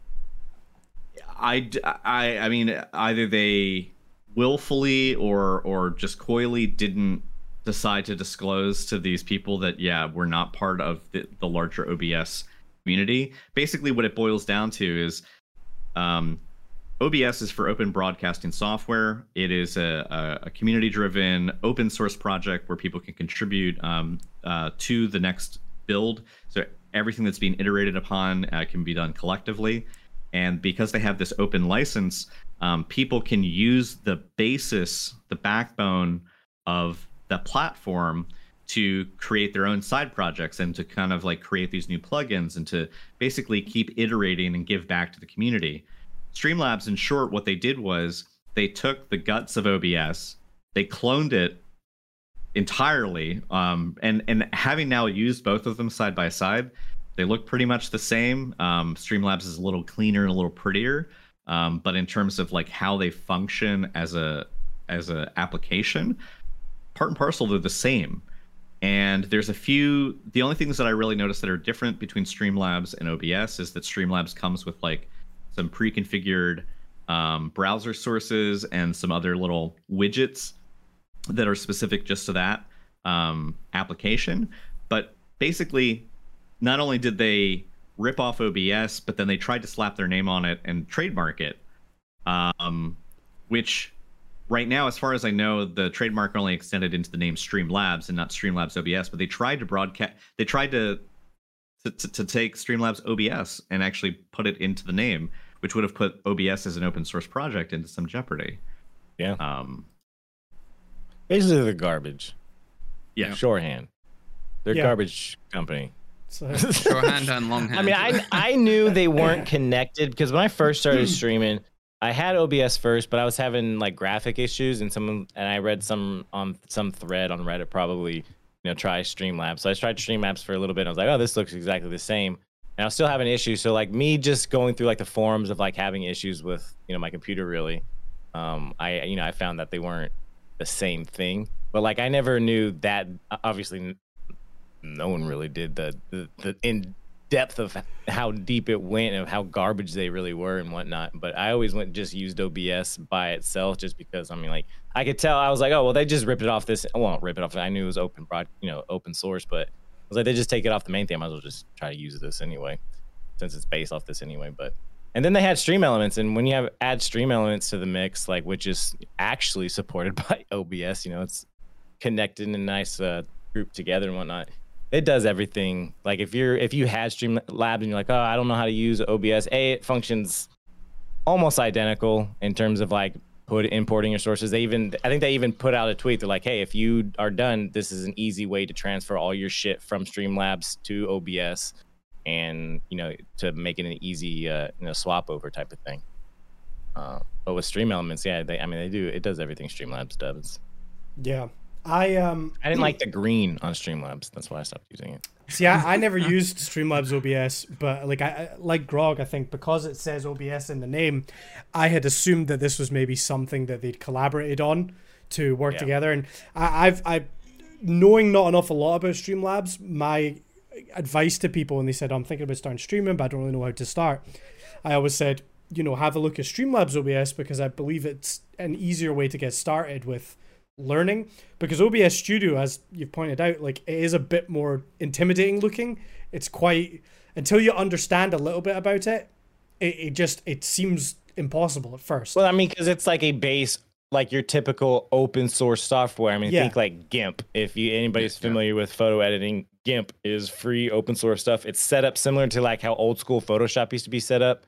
I, I, I mean either they willfully or or just coyly didn't decide to disclose to these people that yeah we're not part of the, the larger obs community basically what it boils down to is um OBS is for open broadcasting software. It is a, a, a community-driven open source project where people can contribute um, uh, to the next build. So everything that's being iterated upon uh, can be done collectively. And because they have this open license, um, people can use the basis, the backbone of the platform to create their own side projects and to kind of like create these new plugins and to basically keep iterating and give back to the community. Streamlabs, in short, what they did was they took the guts of OBS, they cloned it entirely, um, and and having now used both of them side by side, they look pretty much the same. Um, Streamlabs is a little cleaner and a little prettier, um, but in terms of like how they function as a as a application, part and parcel they're the same. And there's a few. The only things that I really noticed that are different between Streamlabs and OBS is that Streamlabs comes with like some pre-configured um, browser sources and some other little widgets that are specific just to that um, application. But basically, not only did they rip off OBS, but then they tried to slap their name on it and trademark it, um, which right now, as far as I know, the trademark only extended into the name Streamlabs and not Streamlabs OBS. But they tried to broadcast, they tried to to, to, to take Streamlabs OBS and actually put it into the name, which would have put OBS as an open source project into some jeopardy. Yeah. Um, Basically, they're garbage. Yeah. Shorthand. They're Yeah. garbage company. So, Shorthand and longhand. I mean, I I knew they weren't connected because when I first started streaming, I had OBS first, but I was having like graphic issues, and someone and I read some on some thread on Reddit probably, you know, try Streamlabs. So I tried Streamlabs for a little bit. And I was like, oh, this looks exactly the same, and I was still having issues. So like me just going through like the forums of like having issues with you know my computer really, um, I you know I found that they weren't the same thing. But like I never knew that. Obviously, no one really did the the, the in depth of how deep it went and how garbage they really were and whatnot. But I always went just used OBS by itself just because I mean like I could tell I was like, oh well they just ripped it off this well rip it off. I knew it was open broad you know, open source, but I was like they just take it off the main thing. I might as well just try to use this anyway. Since it's based off this anyway. But and then they had stream elements, and when you have add stream elements to the mix, like which is actually supported by OBS, you know, it's connected in a nice uh, group together and whatnot it does everything. Like if you're if you had Streamlabs and you're like, oh, I don't know how to use OBS. A, it functions almost identical in terms of like put importing your sources. They even I think they even put out a tweet. They're like, hey, if you are done, this is an easy way to transfer all your shit from Streamlabs to OBS, and you know to make it an easy uh, you know swap over type of thing. Uh, but with Stream Elements, yeah, they I mean they do it does everything Streamlabs does. yeah, I um I didn't like the green on Streamlabs. That's why I stopped using it. see. I, I never used Streamlabs OBS, but like I like Grog, I think because it says OBS in the name, I had assumed that this was maybe something that they'd collaborated on to work Yeah. together. And I, I've I knowing not enough a lot about Streamlabs, my advice to people and they said oh, I'm thinking about starting streaming, but I don't really know how to start. I always said, you know, have a look at Streamlabs OBS because I believe it's an easier way to get started with learning. Because OBS Studio, as you've pointed out, like it is a bit more intimidating looking. It's quite until you understand a little bit about it, it, it just it seems impossible at first. Well, I mean, because it's like a base, like your typical open source software. I mean, Yeah. think like GIMP. If you anybody's Yeah. familiar with photo editing, GIMP is free open source stuff. It's set up similar to like how old school Photoshop used to be set up.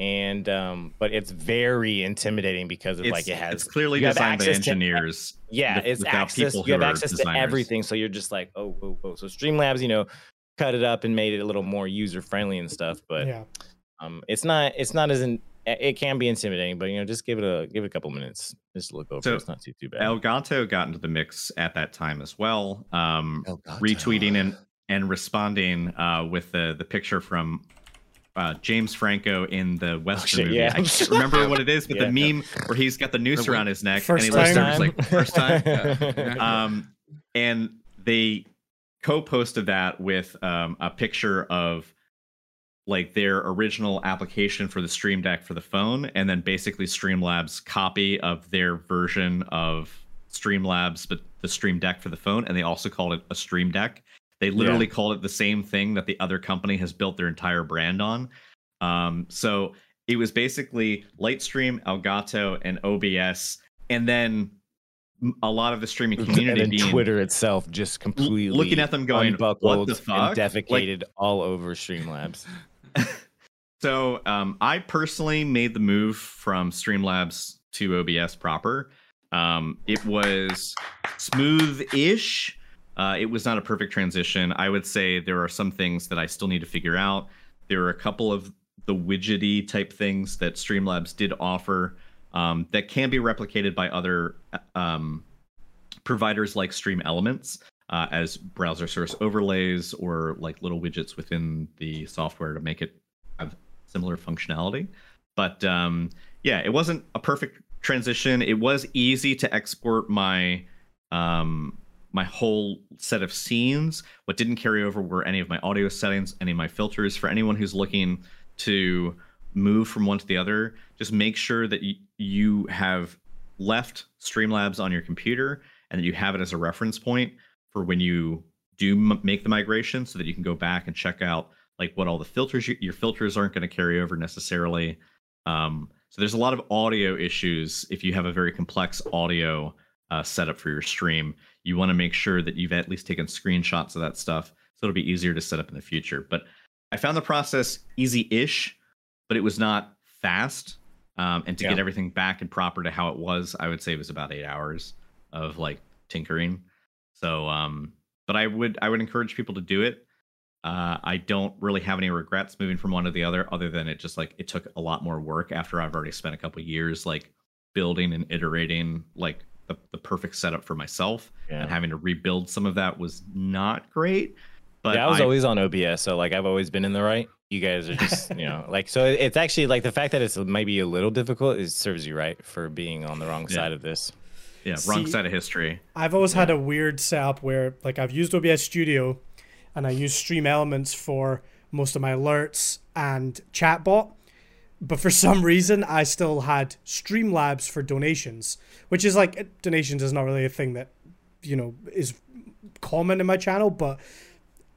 and um, but it's very intimidating because of It's, like it has it's clearly designed by access to- engineers. yeah, with- it's access. You have who are access to everything, so you're just like, oh, whoa, whoa. So Streamlabs, you know, cut it up and made it a little more user friendly and stuff. But yeah. um, it's not. It's not as in. It can be intimidating, but you know, just give it a give it a couple minutes. Just look over. So. It's not too too bad. Elgato got into the mix at that time as well, um, Elgato. retweeting and and responding uh, with the the picture from uh, James Franco in the Western shit, movie. yeah. I can't remember what it is, but Yeah. the meme where he's got the noose The around his neck First and he looks time. he's like first time. Yeah. um, and they co-posted that with um, a picture of like their original application for the Stream Deck for the phone, and then basically Streamlabs copy of their version of Streamlabs, but the Stream Deck for the phone, and they also called it a Stream Deck. They literally called it the same thing that the other company has built their entire brand on. Um, so it was basically Lightstream, Elgato, and OBS, and then a lot of the streaming community and being Twitter itself just completely looking at them going, "What the fuck?" and defecated all over Streamlabs. So um, I personally made the move from Streamlabs to OBS proper. Um, it was smooth-ish. Uh, it was not a perfect transition. I would say there are some things that I still need to figure out. There are a couple of the widgety type things that Streamlabs did offer um, that can be replicated by other um, providers like Stream Elements uh, as browser source overlays or like little widgets within the software to make it have similar functionality. But um, yeah, it wasn't a perfect transition. It was easy to export my um, my whole set of scenes. What didn't carry over were any of my audio settings, any of my filters. For anyone who's looking to move from one to the other, just make sure that y- you have left Streamlabs on your computer and that you have it as a reference point for when you do m- make the migration so that you can go back and check out like what all the filters you, your filters aren't going to carry over necessarily. Um, so there's a lot of audio issues if you have a very complex audio uh, setup for your stream. You want to make sure that you've at least taken screenshots of that stuff so it'll be easier to set up in the future. But i found the process easy-ish but it was not fast. Um, and to Yeah. get everything back and proper to how it was i would say it was about eight hours of like tinkering so um but i would i would encourage people to do it uh, I don't really have any regrets moving from one to the other, other than it just like it took a lot more work after I've already spent a couple years like building and iterating like the, the perfect setup for myself, Yeah. and having to rebuild some of that was not great. But yeah, I was I- always on OBS, so like I've always been in the right. You guys are just, you know, like so. It's actually like the fact that it's maybe a little difficult. It serves you right for being on the wrong Yeah. side of this. Yeah wrong See- side of history. I've always had a weird setup where like I've used OBS Studio and I use Stream Elements for most of my alerts and chatbot. But for some reason, I still had Streamlabs for donations, which is like donations is not really a thing that you know is common in my channel, but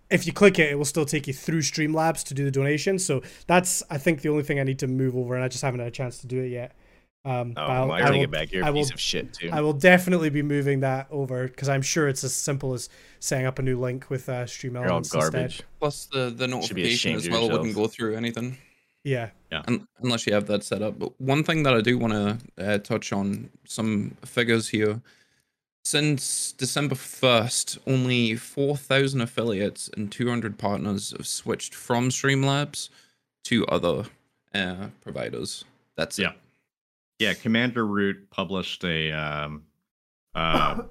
if you click it, it will still take you through Streamlabs to do the donation. So that's I think the only thing I need to move over, and I just haven't had a chance to do it yet. Um, Oh, but I'll- well, I I gotta will- get back. You're I a will piece of shit too. I will definitely be moving that over because I'm sure it's as simple as setting up a new link with uh, Stream You're all Elements garbage. instead. Plus the the notification as well wouldn't go through anything. Yeah, Un- unless you have that set up. But one thing that I do want to uh, touch on some figures here. Since December 1st, only 4,000 affiliates and 200 partners have switched from Streamlabs to other uh, providers. That's Yeah. it. Yeah, Commander Root published a um, uh,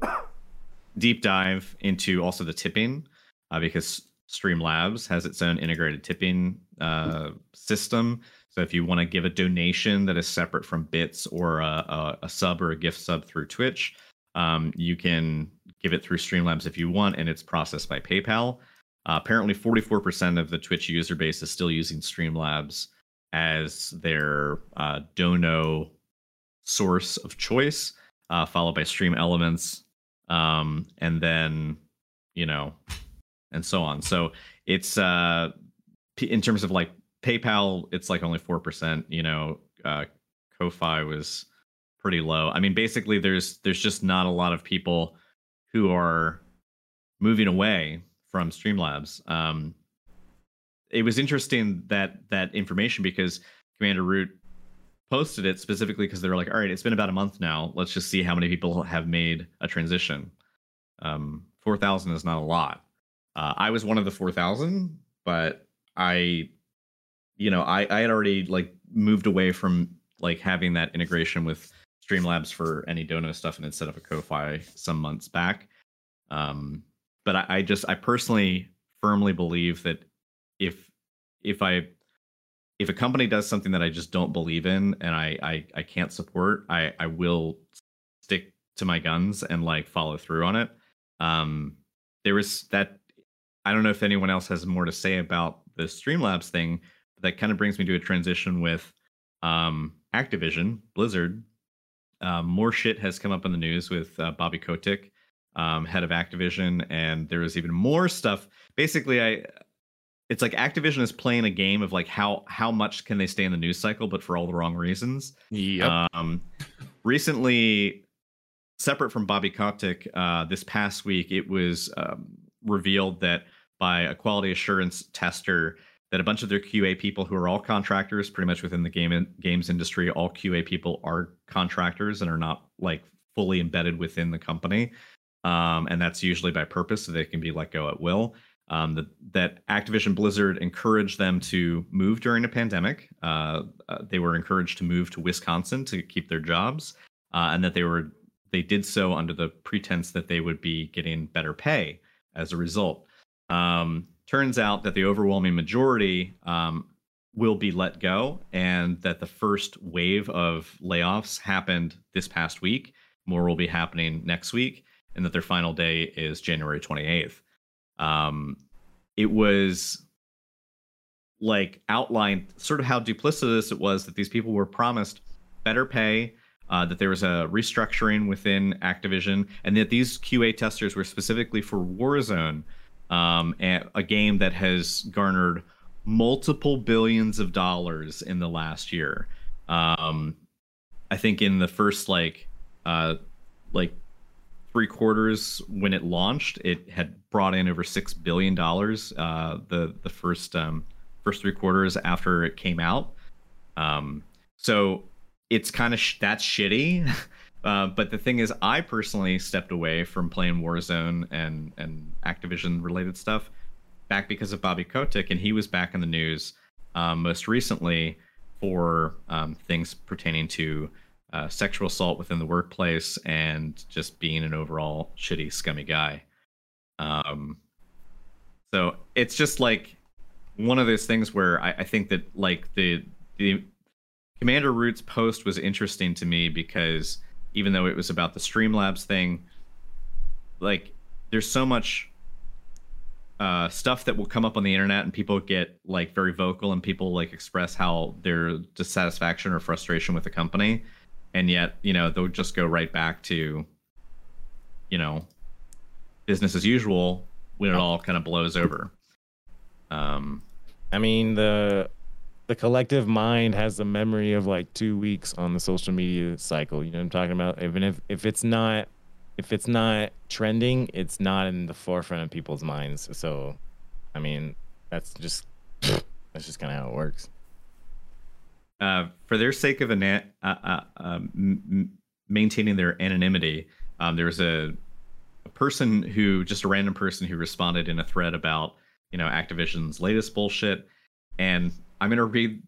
deep dive into also the tipping uh, because Streamlabs has its own integrated tipping uh, system. So if you want to give a donation that is separate from bits or a, a, a sub or a gift sub through Twitch, um, you can give it through Streamlabs if you want, and it's processed by PayPal. Uh, apparently, 44% of the Twitch user base is still using Streamlabs as their uh, dono source of choice, uh, followed by Stream Elements, um, and then you know, and so on. So it's uh, in terms of like PayPal, it's like only four percent. You know, uh, Ko-fi was pretty low. I mean, basically, there's there's just not a lot of people who are moving away from Streamlabs. Um, it was interesting that that information because Commander Root posted it specifically because they were like, all right, it's been about a month now. Let's just see how many people have made a transition. Um, 4,000 is not a lot. Uh, I was one of the 4,000, but I, you know, I, I had already like moved away from like having that integration with Streamlabs for any Dono stuff and instead of a Ko-Fi some months back. Um, but I, I just, I personally firmly believe that if, if I if a company does something that I just don't believe in and I I, I can't support, I I will stick to my guns and like follow through on it. Um, there was that. I don't know if anyone else has more to say about the Streamlabs thing. But that kind of brings me to a transition with um, Activision, Blizzard. Um, more shit has come up in the news with uh, Bobby Kotick, um, head of Activision, and there is even more stuff. Basically, I it's like Activision is playing a game of like how how much can they stay in the news cycle, but for all the wrong reasons. Yep. Um, recently, separate from Bobby Kotick, uh, this past week it was um, revealed that by a quality assurance tester that a bunch of their QA people who are all contractors, pretty much within the game in, games industry, all QA people are contractors and are not like fully embedded within the company. Um, and that's usually by purpose, so they can be let go at will um, that, that Activision Blizzard encouraged them to move during a pandemic. Uh, uh, they were encouraged to move to Wisconsin to keep their jobs, uh, and that they were they did so under the pretense that they would be getting better pay as a result. Um, turns out that the overwhelming majority um, will be let go, and that the first wave of layoffs happened this past week. More will be happening next week, and that their final day is January 28th. Um, it was like outlined sort of how duplicitous it was that these people were promised better pay, uh, that there was a restructuring within Activision, and that these QA testers were specifically for Warzone, um, a game that has garnered multiple billions of dollars in the last year. Um, I think in the first like uh, like three quarters when it launched, it had brought in over six billion dollars. Uh, the the first um, first three quarters after it came out. Um, so it's kind of sh- that's shitty. Uh, but the thing is, I personally stepped away from playing Warzone and and Activision related stuff back because of Bobby Kotick, and he was back in the news um, most recently for um, things pertaining to uh, sexual assault within the workplace and just being an overall shitty, scummy guy. Um, so it's just like one of those things where I, I think that like the the Commander Root's post was interesting to me because even though it was about the Streamlabs thing, like there's so much uh, stuff that will come up on the internet and people get like very vocal and people like express how their dissatisfaction or frustration with the company and yet you know they'll just go right back to you know business as usual when it all kind of blows over. Um i mean the the collective mind has a memory of like two weeks on the social media cycle you know what i'm talking about? Even if if it's not if it's not trending it's not in the forefront of people's minds. So i mean that's just that's just kind of how it works uh, for their sake of uh, uh, um, m- maintaining their anonymity, um, there was a, a, person who, just a random person who responded in a thread about, you know, Activision's latest bullshit. And I'm going to read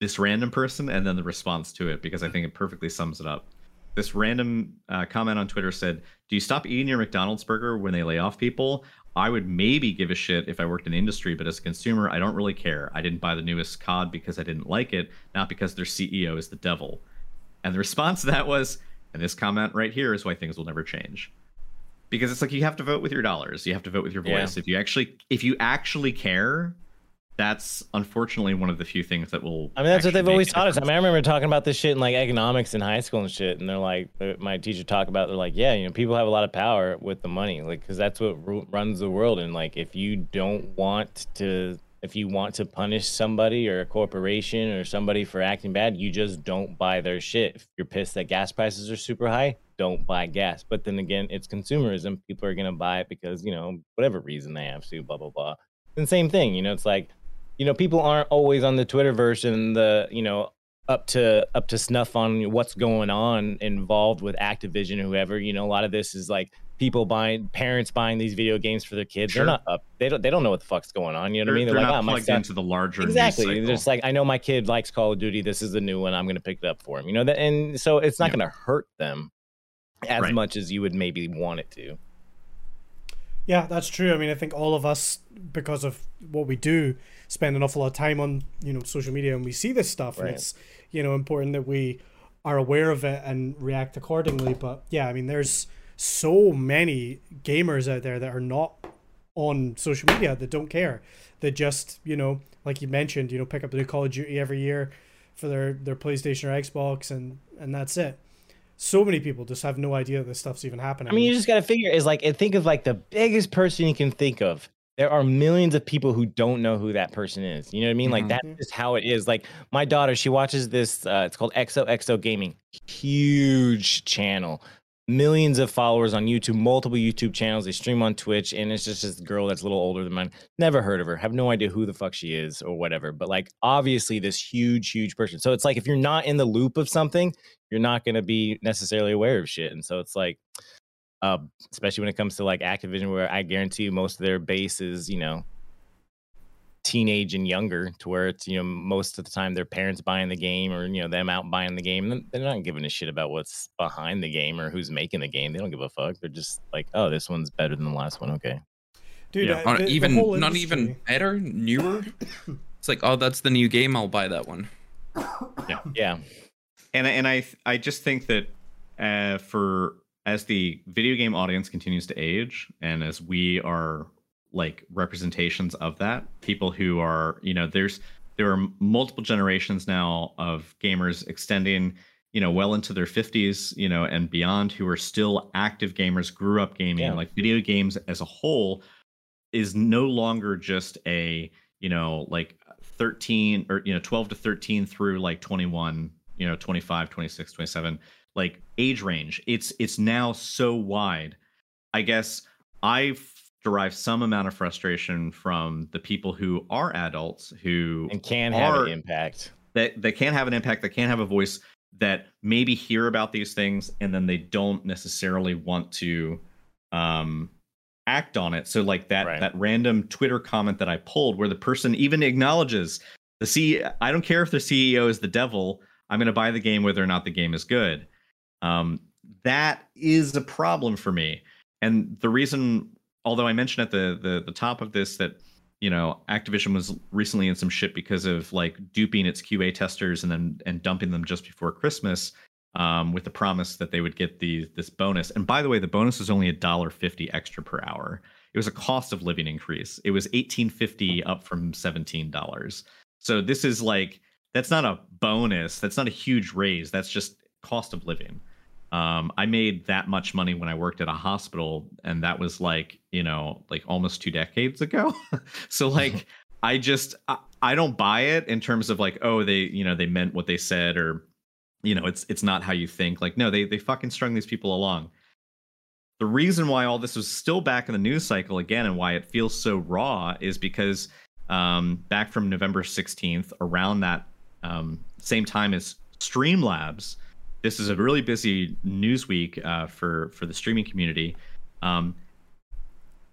this random person and then the response to it because I think it perfectly sums it up. This random uh, comment on Twitter said, Do you stop eating your McDonald's burger when they lay off people? I would maybe give a shit if I worked in industry, but as a consumer, I don't really care. I didn't buy the newest COD because I didn't like it, not because their CEO is the devil. And the response to that was, and this comment right here is why things will never change. Because it's like you have to vote with your dollars. You have to vote with your voice. Yeah. If you actually if you actually care, that's unfortunately one of the few things that will. I mean, that's what they've always taught us. I mean, I remember talking about this shit in like economics in high school and shit, and they're like, uh, my teacher talk about, they're like, yeah, you know, people have a lot of power with the money, like, because that's what runs the world. And like, if you don't want to, if you want to punish somebody or a corporation or somebody for acting bad, you just don't buy their shit. If you're pissed that gas prices are super high, don't buy gas. But then again, it's consumerism. People are gonna buy it because you know whatever reason they have to. Blah blah blah. And same thing, you know, it's like you know, people aren't always on the Twitterverse and the, you know, up to up to snuff on what's going on involved with Activision or whoever. You know, a lot of this is like people buying parents buying these video games for their kids. Sure. They're not up. They don't they don't know what the fuck's going on. You know what I mean? They're, like, not "Ah, my plugged son-" into the larger exactly. They're just like I know my kid likes Call of Duty. This is the new one. I'm going to pick it up for him. You know that, and so it's not Yeah. going to hurt them as Right. much as you would maybe want it to. Yeah, that's true. I mean, I think all of us, because of what we do, spend an awful lot of time on you know social media, and we see this stuff, Right. and it's you know important that we are aware of it and react accordingly. But yeah, I mean, there's so many gamers out there that are not on social media that don't care. That just you know, like you mentioned, you know, pick up the new Call of Duty every year for their their PlayStation or Xbox, and and that's it. So many people just have no idea this stuff's even happening. I mean, you just got to figure is like and think of like the biggest person you can think of. There are millions of people who don't know who that person is. You know what I mean? Like Mhm. that's just how it is. Like my daughter, she watches this. Uh, it's called XOXO Gaming. Huge channel, millions of followers on YouTube, multiple YouTube channels. They stream on Twitch, and it's just this girl that's a little older than mine. Never heard of her. Have no idea who the fuck she is or whatever. But like, obviously, this huge, huge person. So it's like if you're not in the loop of something, you're not going to be necessarily aware of shit. And so it's like, uh, especially when it comes to like Activision, where I guarantee you most of their base is, you know, teenage and younger, to where it's, you know, most of the time their parents buying the game or, you know, them out buying the game. They're not giving a shit about what's behind the game or who's making the game. They don't give a fuck. They're just like, oh, this one's better than the last one. Okay. dude, Yeah. uh, Not the- the even whole not even better, newer. it's like, oh, that's the new game. I'll buy that one. Yeah. and and I I just think that uh, for as the video game audience continues to age, and as we are like representations of that, people who are you know there's there are multiple generations now of gamers extending you know well into their 50s you know and beyond who are still active gamers grew up gaming Yeah. like video games as a whole is no longer just a you know like 13 or you know 12 to 13 through like 21 you know 25 26 27 like age range. It's it's now so wide. I guess i derive some amount of frustration from the people who are adults who And can have an impact. that that can have an impact that can have a voice that maybe hear about these things and then they don't necessarily want to um act on it so like that Right. that random twitter comment that i pulled where the person even acknowledges the C I don't care if the CEO is the devil I'm going to buy the game whether or not the game is good um that is a problem for me and the reason although I mentioned at the the, the top of this that you know Activision was recently in some shit because of like duping its QA testers and then and dumping them just before Christmas um, with the promise that they would get the this bonus. And by the way, the bonus was only a dollar fifty extra per hour. It was a cost of living increase. It was eighteen fifty up from seventeen dollars. So this is like that's not a bonus. That's not a huge raise. That's just cost of living. Um, I made that much money when I worked at a hospital, and that was like you know like almost two decades ago. so like I just I, I don't buy it in terms of like oh they you know they meant what they said or you know it's it's not how you think. Like no they they fucking strung these people along. The reason why all this was still back in the news cycle again and why it feels so raw is because um, back from November 16th, around that um, same time as Streamlabs, this is a really busy news week uh, for for the streaming community. Um,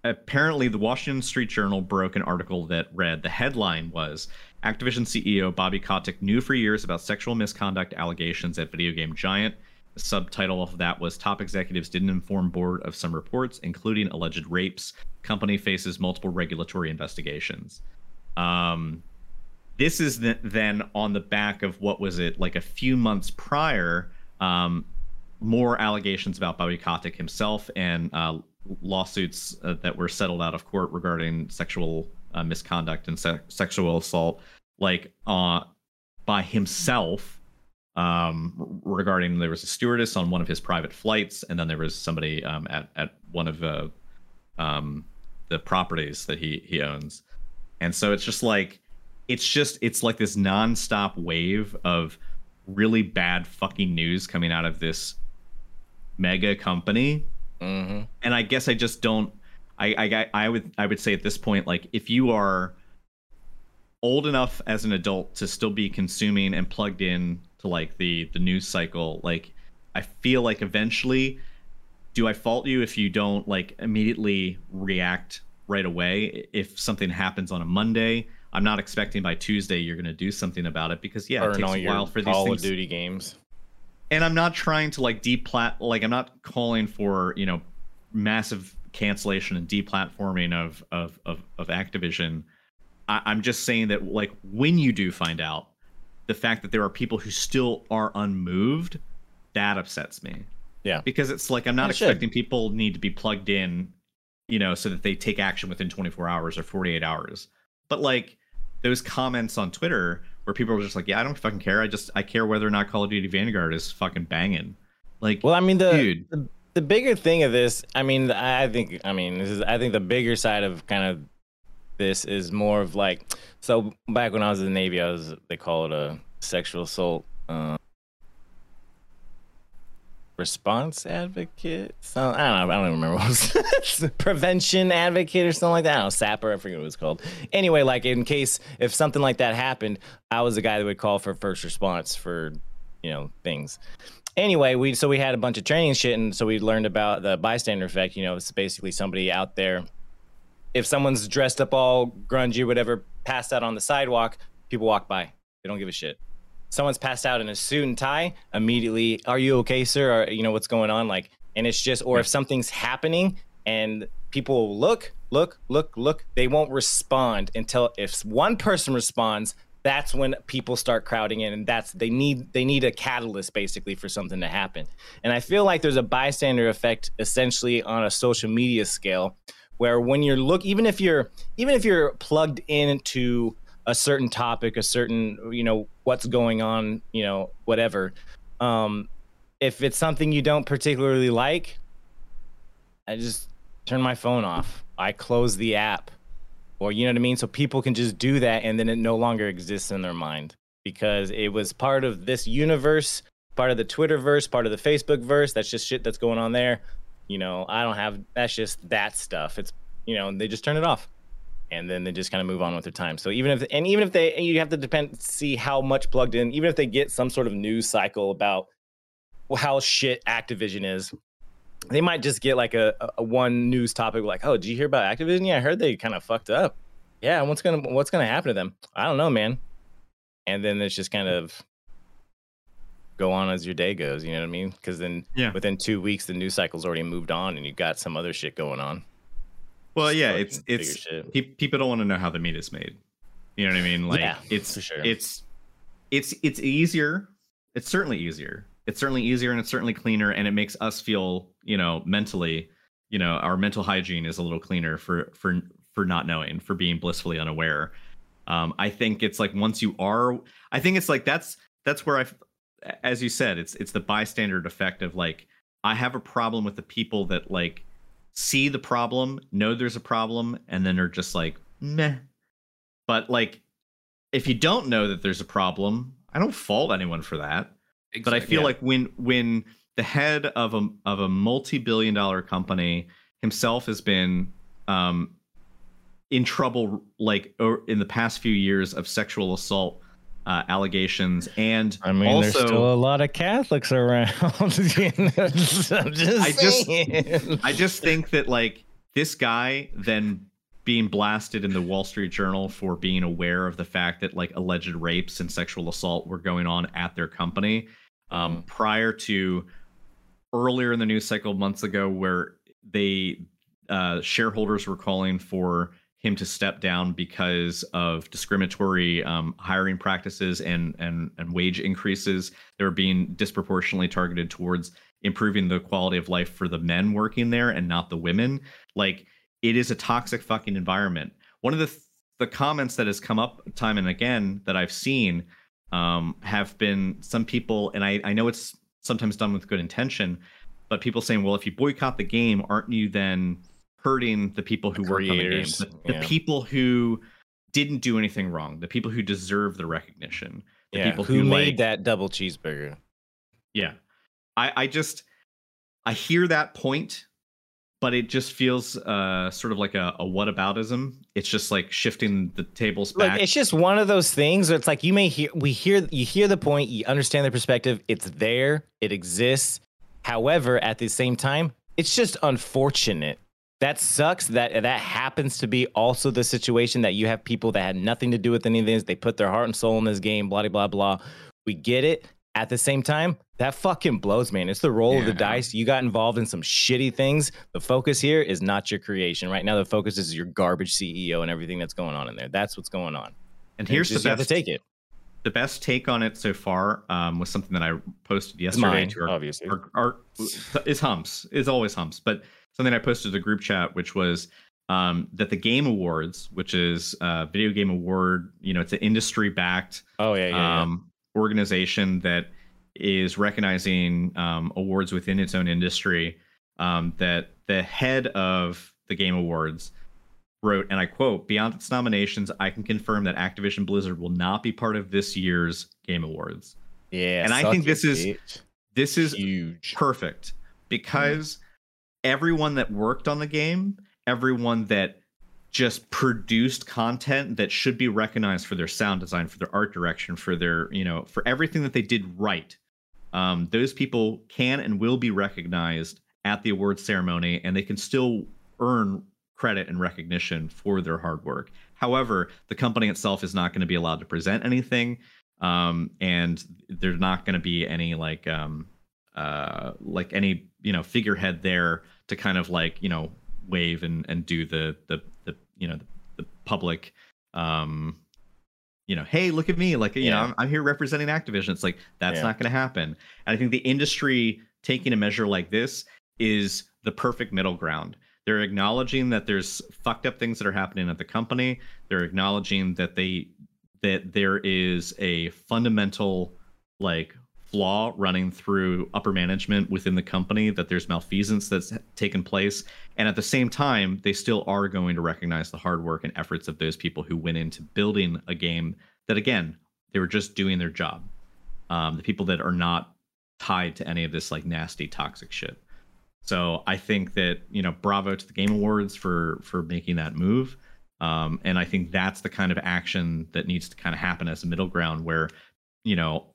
apparently, the Washington Street Journal broke an article that read the headline was Activision CEO Bobby Kotick knew for years about sexual misconduct allegations at video game giant. The subtitle of that was Top Executives Didn't Inform Board of Some Reports, including alleged rapes. Company faces multiple regulatory investigations. Um, this is th- then on the back of what was it like a few months prior um, more allegations about Bobby Kotick himself and uh, lawsuits uh, that were settled out of court regarding sexual uh, misconduct and se- sexual assault like uh, by himself um, regarding there was a stewardess on one of his private flights and then there was somebody um, at, at one of uh, um, the properties that he, he owns. And so it's just like it's just it's like this nonstop wave of really bad fucking news coming out of this mega company Mm-hmm. and i guess i just don't I, I i would i would say at this point like if you are old enough as an adult to still be consuming and plugged in to like the the news cycle like i feel like eventually do i fault you if you don't like immediately react right away if something happens on a monday i'm not expecting by tuesday you're going to do something about it because yeah it takes a while for these Call things of Duty games. and I'm not trying to like deplat like I'm not calling for you know massive cancellation and deplatforming of of of, of Activision. I, I'm just saying that like when you do find out the fact that there are people who still are unmoved, that upsets me. Yeah. because it's like I'm not It should. expecting people need to be plugged in, you know, so that they take action within 24 hours or 48 hours. But like those comments on Twitter where people are just like, "Yeah, I don't fucking care. I just I care whether or not Call of Duty Vanguard is fucking banging." Like, Well, I mean the, Dude. the the bigger thing of this, I mean, I think, I mean, this is, I think the bigger side of kind of this is more of like, so back when I was in the Navy, I was they call it a sexual assault uh, response advocate. So I don't know, I don't even remember what it was. prevention advocate or something like that. I don't know, SAPR, I forget what it was called. Anyway, like in case if something like that happened, I was the guy that would call for first response for you know things anyway, we so we had a bunch of training shit, and so we learned about the bystander effect. You know, it's basically somebody out there. If someone's dressed up all grungy whatever, passed out on the sidewalk, people walk by. They don't give a shit. Someone's passed out in a suit and tie, immediately, are you okay, sir? Or you know what's going on? Like, and it's just, or if something's happening and people look, look, look, look, they won't respond until if one person responds, that's when people start crowding in and that's they need they need a catalyst basically for something to happen and i feel like there's a bystander effect essentially on a social media scale where when you're look even if you're even if you're plugged into a certain topic a certain you know what's going on you know whatever um if it's something you don't particularly like i just turn my phone off i close the app or you know what I mean? So people can just do that and then it no longer exists in their mind because it was part of this universe, part of the Twitterverse, part of the Facebook verse. That's just shit that's going on there. You know, I don't have that's just that stuff. It's you know, they just turn it off. And then they just kind of move on with their time. So even if and even if they you have to depend see how much plugged in, even if they get some sort of news cycle about how shit Activision is, they might just get like a, a one news topic like, oh, did you hear about Activision? Yeah, I heard they kind of fucked up. Yeah, what's gonna what's gonna happen to them? I don't know, man. And then it's just kind of go on as your day goes. You know what I mean? Because then Yeah. within two weeks, the news cycle's already moved on, and you got some other shit going on. Well, yeah, it's it's people don't want to know how the meat is made. You know what I mean? Like Yeah, it's for sure. it's it's it's easier. It's certainly easier. It's certainly easier and it's certainly cleaner and it makes us feel, you know, mentally, you know, our mental hygiene is a little cleaner for for for not knowing, for being blissfully unaware. Um, I think it's like once you are, I think it's like that's that's where I, as you said, it's it's the bystander effect of like I have a problem with the people that like see the problem, know there's a problem, and then are just like meh. But like, if you don't know that there's a problem, I don't fault anyone for that. But I feel Yeah. like when when the head of a of a multi billion dollar company himself has been um, in trouble like in the past few years of sexual assault uh, allegations and I mean, also there's still a lot of Catholics around. Just I just- saying. I just think that like this guy then being blasted in the Wall Street Journal for being aware of the fact that like alleged rapes and sexual assault were going on at their company um, prior to earlier in the news cycle months ago where they uh, shareholders were calling for him to step down because of discriminatory um, hiring practices and, and and wage increases. That were being disproportionately targeted towards improving the quality of life for the men working there and not the women. Like it is a toxic fucking environment. One of the the comments that has come up time and again that i've seen um, have been some people and I, I know it's sometimes done with good intention but people saying well if you boycott the game aren't you then hurting the people who the game creators, the, the people who didn't do anything wrong the people who deserve the recognition the yeah, people who, who, made like, that double cheeseburger? yeah. I I just I hear that point, but it just feels uh, sort of like a, a whataboutism. It's just like shifting the tables back. Like it's just one of those things where it's like you may hear we hear you hear the point, you understand the perspective, it's there, it exists. However, at the same time, it's just unfortunate. That sucks that that happens to be also the situation that you have people that had nothing to do with any of this. They put their heart and soul in this game, blah blah blah. We get it. At the same time, that fucking blows, man. It's the roll of the dice. You got involved in some shitty things. The focus here is not your creation. Right now, the focus is your garbage CEO and everything that's going on in there. That's what's going on. and here's the Just- you have to best take it. the best take on it so far um, was something that I posted yesterday mine, to our, obviously. our, our is humps is always humps, but something I posted to the group chat, which was um, that the Game Awards, which is a video game award, you know, it's an industry backed Oh yeah, yeah, yeah. um, organization that is recognizing um, awards within its own industry. Um, that the head of the Game Awards wrote, and I quote: "Beyond its nominations, I can confirm that Activision Blizzard will not be part of this year's Game Awards. yeah. and I think this is- bitch. This is huge. perfect because everyone that worked on the game, everyone that just produced content that should be recognized for their sound design, for their art direction, for their, you know, for everything that they did right. Um, those people can and will be recognized at the awards ceremony and they can still earn credit and recognition for their hard work. However, the company itself is not going to be allowed to present anything. Um, and there's not going to be any like um, uh, like any you know figurehead there to kind of like you know wave and and do the the the you know the, the public um you know hey look at me like you know I'm, I'm here representing activision. It's like that's Yeah. not going to happen. And i think the industry taking a measure like this is the perfect middle ground. They're acknowledging that there's fucked up things that are happening at the company. They're acknowledging that they that there is a fundamental like flaw running through upper management within the company that there's malfeasance that's taken place. And at the same time they still are going to recognize the hard work and efforts of those people who went into building a game that again they were just doing their job. Um, the people that are not tied to any of this like nasty toxic shit. So i think that you know bravo to the game awards for for making that move. Um, and i think that's the kind of action that needs to kind of happen as a middle ground where you know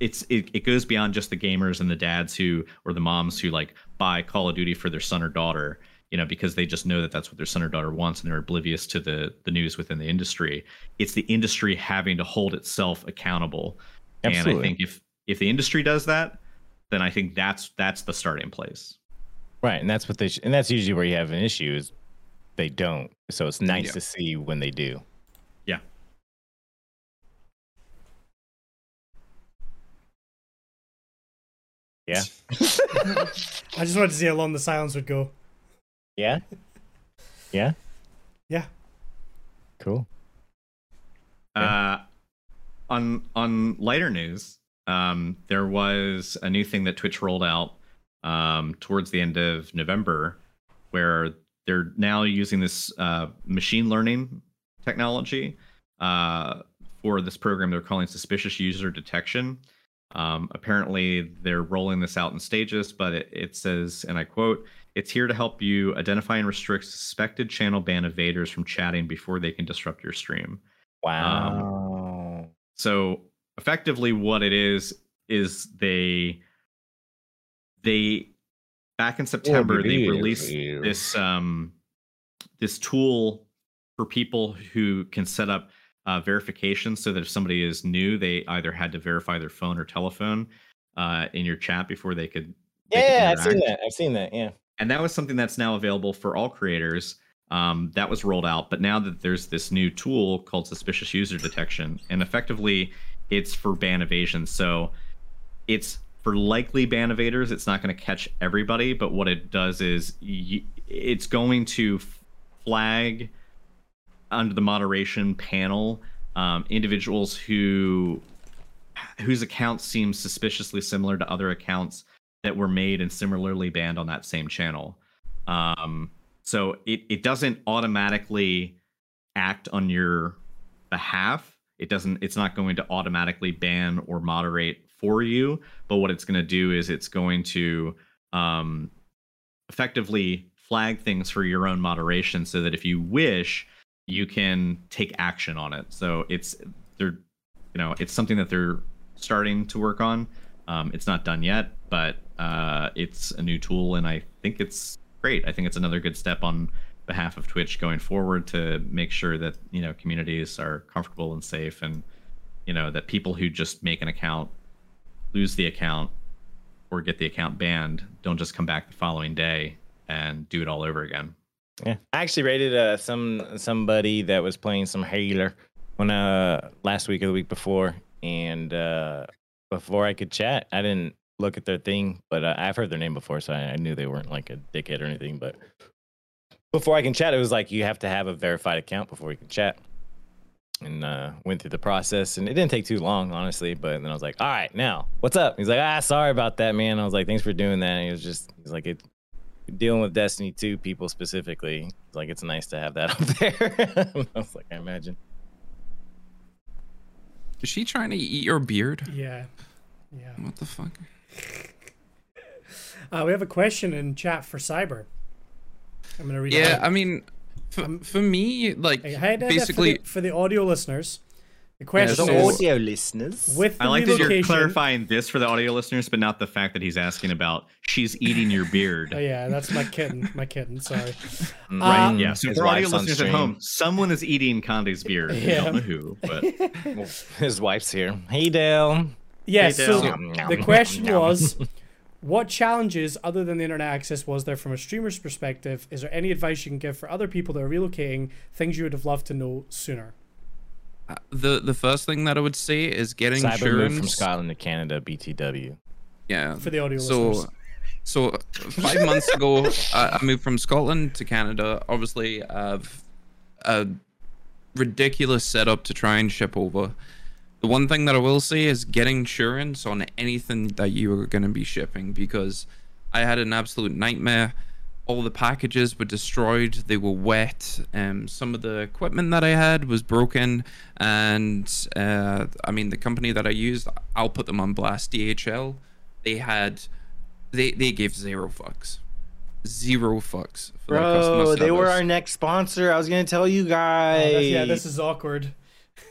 it's it, it goes beyond just the gamers and the dads who or the moms who like buy call of duty for their son or daughter you know because they just know that that's what their son or daughter wants and they're oblivious to the the news within the industry it's the industry having to hold itself accountable Absolutely. and i think if if the industry does that then i think that's that's the starting place Right, and that's what they sh- and that's usually where you have an issue is they don't. So it's nice Yeah. to see when they do. yeah Yeah. I just wanted to see how long the silence would go. Yeah. Yeah. Yeah. Cool. Uh, on on lighter news, um, there was a new thing that Twitch rolled out um, towards the end of November, where they're now using this uh, machine learning technology uh, for this program they're calling suspicious user detection. Um, apparently, they're rolling this out in stages, but it, it says, and I quote, it's here to help you identify and restrict suspected channel ban evaders from chatting before they can disrupt your stream. Wow. So effectively, what it is is they they back in September they released this um this tool for people who can set up uh, verification so that if somebody is new, they either had to verify their phone or telephone uh, in your chat before they could. they could yeah, I've seen that. I've seen that. Yeah. and that was something that's now available for all creators um, that was rolled out but now that there's this new tool called suspicious user detection and effectively it's for ban evasion so it's for likely ban evaders it's not going to catch everybody but what it does is y- it's going to flag under the moderation panel um, individuals who whose accounts seem suspiciously similar to other accounts that were made and similarly banned on that same channel. Um, so it, it doesn't automatically act on your behalf. It doesn't. It's not going to automatically ban or moderate for you. But what it's going to do is it's going to um, effectively flag things for your own moderation so that if you wish you can take action on it. So it's they're you know it's something that they're starting to work on. Um, it's not done yet but uh, it's a new tool and i think it's great. I think it's another good step on behalf of twitch going forward to make sure that you know communities are comfortable and safe and you know that people who just make an account lose the account or get the account banned don't just come back the following day and do it all over again. Yeah, I actually rated uh, some somebody that was playing some Halo when uh last week or the week before, and uh before I could chat, I didn't look at their thing, but uh, I've heard their name before, so I, I knew they weren't like a dickhead or anything. But before I can chat, it was like you have to have a verified account before you can chat. And uh, went through the process and it didn't take too long honestly but then i was like all right now what's up? He's like ah sorry about that man. I was like thanks for doing that. And he was just he's like it dealing with destiny 2 people specifically like it's nice to have that up there i was like i imagine Is she trying to eat your beard? Yeah. Yeah. What the fuck? Uh, we have a question in chat for Cyber. I'm gonna read. it Yeah. I mean, for, for me, like Hey, hey, basically, for the, for the audio listeners, the Yeah, question so- is audio listeners with the I like that you're clarifying this for the audio listeners, but not the fact that he's asking about she's eating your beard. Oh yeah, that's my kitten. My kitten. Sorry. Right. Um, yeah. So for audio wife's on listeners at home, someone is eating Condi's beard. I Yeah. don't know who, but his wife's here hey dale Yeah. Hey, so Dale. the question was, what challenges other than the internet access was there from a streamer's perspective? Is there any advice you can give for other people that are relocating? Things you would have loved to know sooner. The the first thing that I would say is getting cyber moved insurance. from scotland to canada btw Yeah. For the audio so, listeners. so uh, five months ago, I, I moved from Scotland to Canada. Obviously, I've a ridiculous setup to try and ship over. The one thing that I will say is get insurance on anything that you are going to be shipping because I had an absolute nightmare. All the packages were destroyed. They were wet. Um, some of the equipment that I had was broken, and uh, I mean the company that I used, I'll put them on blast. DHL, they had, they they gave zero fucks, zero fucks for Bro, they were our next sponsor. I was gonna tell you Oh, guys. that's- yeah, this is awkward.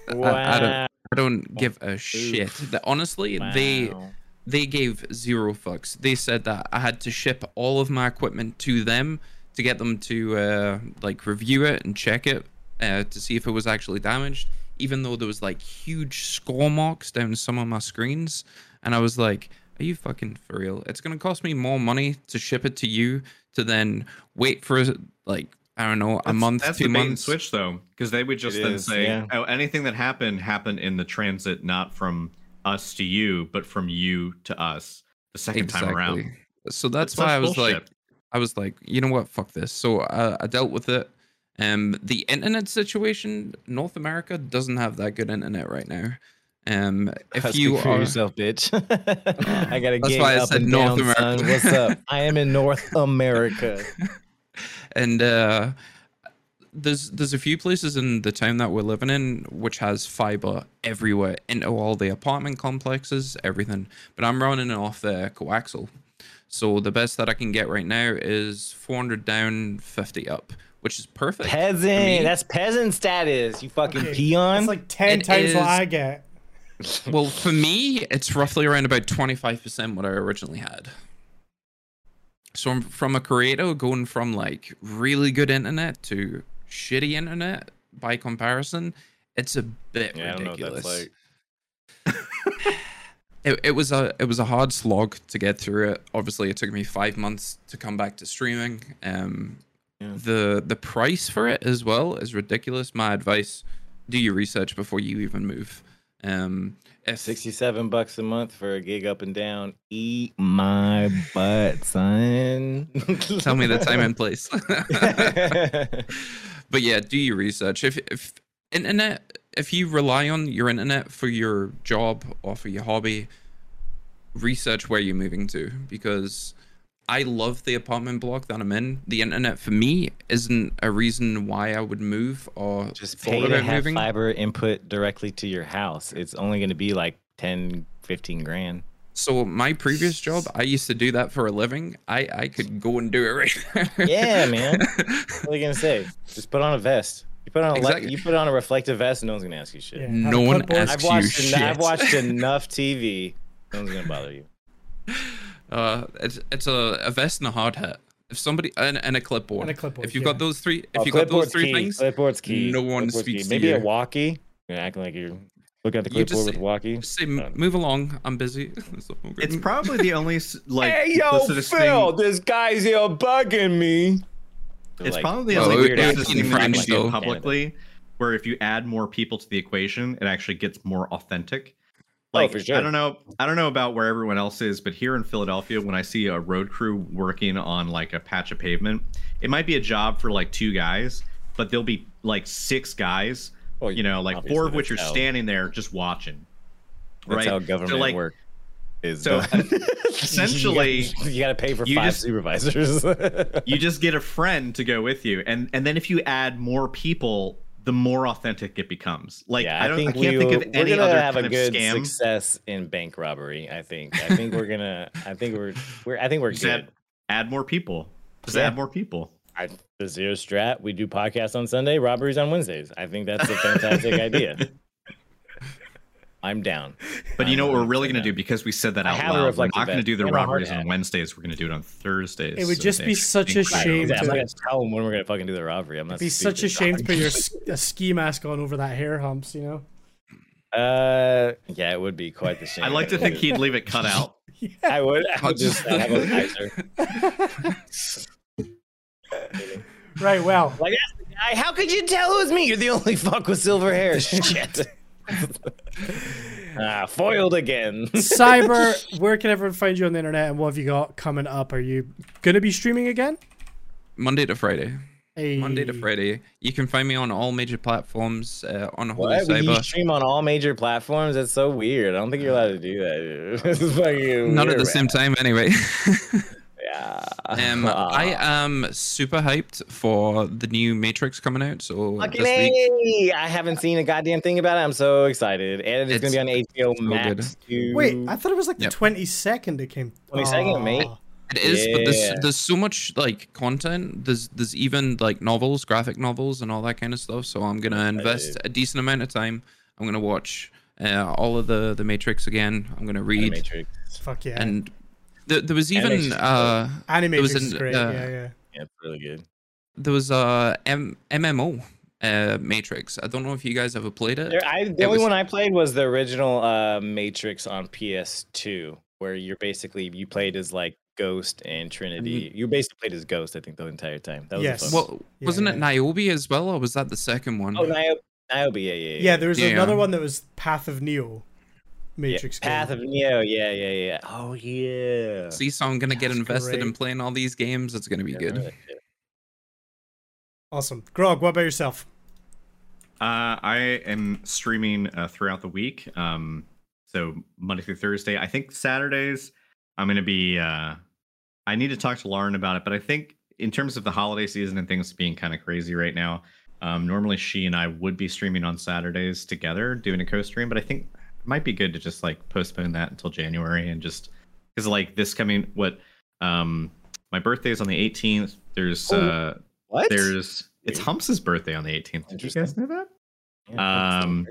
wow. I, I don't, I don't give a shit. That honestly, they Wow. they gave zero fucks. They said that I had to ship all of my equipment to them to get them to uh, like review it and check it uh, to see if it was actually damaged. Even though there was like huge score marks down some of my screens, and I was like, "Are you fucking for real? It's gonna cost me more money to ship it to you to then wait for like I don't know a That's- month, That's two the bait and months." switch, though, because they would just It then is, say, yeah. "Oh, anything that happened happened in the transit, not from us to you, but from you to us." The second time around. So that's That's why I was like. I was like, you know what, fuck this. So uh, I dealt with it. Um, the internet situation, North America doesn't have that good internet right now. Um, if Speak you for are, yourself, bitch. I got a That's gig why I up said and North down, son. America. What's up? I am in North America. and uh, there's there's a few places in the town that we're living in which has fiber everywhere into all the apartment complexes, everything. But I'm running off the coaxial, so the best that I can get right now is 400 down, 50 up, which is perfect. for me. Peasant. That's peasant status. You fucking Okay, peon. It's like ten It times what I get. Well, for me, it's roughly around about 25% what I originally had. So I'm- from a creator going from like really good internet to shitty internet by comparison, it's a bit yeah, I don't know what ridiculous. like. It, it was a it was a hard slog to get through it. Obviously, it took me five months to come back to streaming. Um, Yeah. the the price for it as well is ridiculous. My advice: do your research before you even move. Um, if 67 bucks a month for a gig up and down. Eat my butt, son. tell me the time and place. but yeah, do your research. If if internet, if you rely on your internet for your job or for your hobby, research where you're moving to because I love the apartment block that I'm in. The internet for me isn't a reason why I would move or Just pay to have moving. fiber input directly to your house. It's only going to be like 10, 15 grand. So my previous job, I used to do that for a living. I I could go and do it right. now. Yeah, man. What are you gonna say? Just put on a vest. You put on a Exactly. le- you put on a reflective vest, and no one's gonna ask you shit. Yeah. No one asks I've you watched shit. I've watched enough TV. No one's gonna bother you. Uh, it's it's a, a vest and a hard hat. If somebody and, and a clipboard. And a clipboard, If you've yeah. got those three, if Oh, you got those three key. things, clipboard's key. no one Clipboard's speaks key. to Maybe you. a walkie. You're acting like you're looking at the You just clipboard with say- walkie. just say uh, move along. I'm busy. It's probably the only like hey yo, Phil, thing. this guy's here bugging me. It's Like, probably the Well, only it- weird thing in you can French, do though. publicly, where if you add more people to the equation, it actually gets more authentic. Oh, Like for sure. I don't know, I don't know about where everyone else is, but here in Philadelphia, when I see a road crew working on like a patch of pavement, it might be a job for like two guys, but there'll be like six guys, Well, you know, like four of which are how- standing there just watching. That's right? how government so like work is. so, essentially, you gotta, pay for five just- supervisors. you just get a friend to go with you, and and then if you add more people, the more authentic it becomes. Like yeah, I don't, I, think can't we think of we're any gonna other have kind a of good scam. success in bank robbery. I think. I think we're gonna. I think we're. We're. I think we're Just good. add, add more people. Just Yeah. add more people. I, the zero strat. We do podcasts on Sunday, robberies on Wednesdays. I think that's a fantastic idea. I'm down. But you I'm know what we're really going to do because we said that I out loud. We're not going to do the and a robberies on Wednesdays. We're going to do it on Thursdays. It would so just they be such a think about it. shame I'm to- not gonna tell them when we're gonna fucking do the robbery. I'm not. It'd be such a shame to put your s- a ski mask on over that hair humps, you know? Uh, yeah, it would be quite the shame. I like to think he'd leave it cut out. I would. I I'll would just just- have a visor. Right, well, Like that's the guy. How could you tell it was me? You're the only fuck with silver hair. Shit. ah, foiled again. Cyber, where can everyone find you on the internet and what have you got coming up? Are you going to be streaming again? Monday to Friday. Hey. Monday to Friday. You can find me on all major platforms uh, Unholy What? Will you Cyber. stream on all major platforms? That's so weird. I don't think you're allowed to do that. This is fucking Not at weird, the same time, anyway. Man. Yeah. um, I am super hyped for the new Matrix coming out. So Fucking this week, A! I haven't seen a goddamn thing about it. I'm so excited. And it's, gonna be on HBO so Max too. Wait, I thought it was like the 22nd it came. 22nd, mate. Aw. it is, but there's there's so much like content. There's there's even like novels, graphic novels, and all that kind of stuff. So I'm gonna invest a decent amount of time. I'm gonna watch uh, all of the the Matrix again. I'm gonna read Matrix. Fuck yeah. and th- there was even is uh Animatrix was is an, great. uh, yeah, yeah. Yeah, it's really good. there was a M- MMO uh Matrix. I don't know if you guys ever played it. There, I, the It only was- one I played was the original uh, Matrix on PS2, where you're basically you played as like Ghost and Trinity. You basically played as Ghost, I think, the entire time. That was Yes. the fun. Well, wasn't Yeah, it Niobe as well, or was that the second one? Oh, Niobe, Niobe, yeah, yeah, yeah. Yeah, there was Yeah. another one that was Path of Neo. Yeah, Matrix. Path game. of Neo, yeah, yeah, yeah. Oh yeah. See, so I'm gonna get That's invested in playing all these games. It's gonna be Yeah, good. really good. Awesome. Grog, what about yourself? Uh, I am streaming uh, throughout the week. Um, so Monday through Thursday. I think Saturdays I'm going to be. Uh, I need to talk to Lauren about it, but I think in terms of the holiday season and things being kind of crazy right now, um, normally she and I would be streaming on Saturdays together, doing a co-stream. But I think it might be good to just like postpone that until January and just because like this coming what um my birthday is on the 18th. There's Oh, uh What? there's it's Humps's birthday on the 18th. Did you Interesting. guys know that? Yeah, um.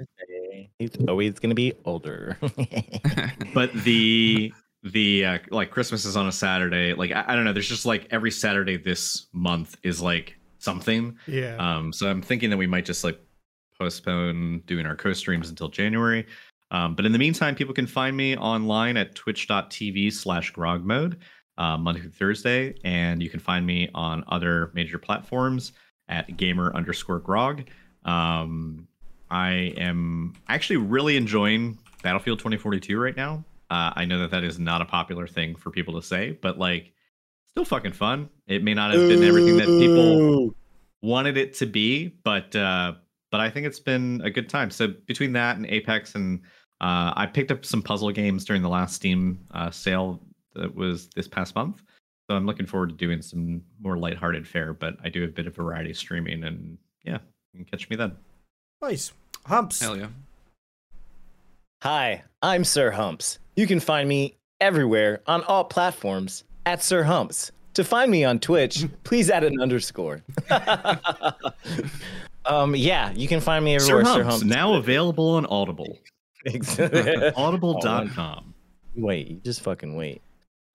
He's always gonna be older. but the the uh, like christmas is on a saturday like I, I don't know there's just like every saturday this month is like something Yeah. um so i'm thinking that we might just like postpone doing our co-streams until january um but in the meantime people can find me online at twitch.tv slash grog mode uh, monday through thursday and you can find me on other major platforms at gamer underscore grog. Um i am actually really enjoying battlefield 2042 right now. Uh, I know that that is not a popular thing for people to say, but like, still fucking fun. It may not have been everything that people wanted it to be, but uh, but I think it's been a good time. So between that and Apex, and uh, I picked up some puzzle games during the last Steam uh, sale that was this past month. So I'm looking forward to doing some more lighthearted fare. But I do a bit of variety streaming, and yeah, you can catch me then. nice. Humps. Hell yeah. Hi, I'm Sir Humps. You can find me everywhere on all platforms at Sir Humps. To find me on Twitch, please add an underscore. um, yeah, you can find me everywhere. Sir Sir Humps, Humps. now available on Audible. Audible.com. wait, you just fucking wait.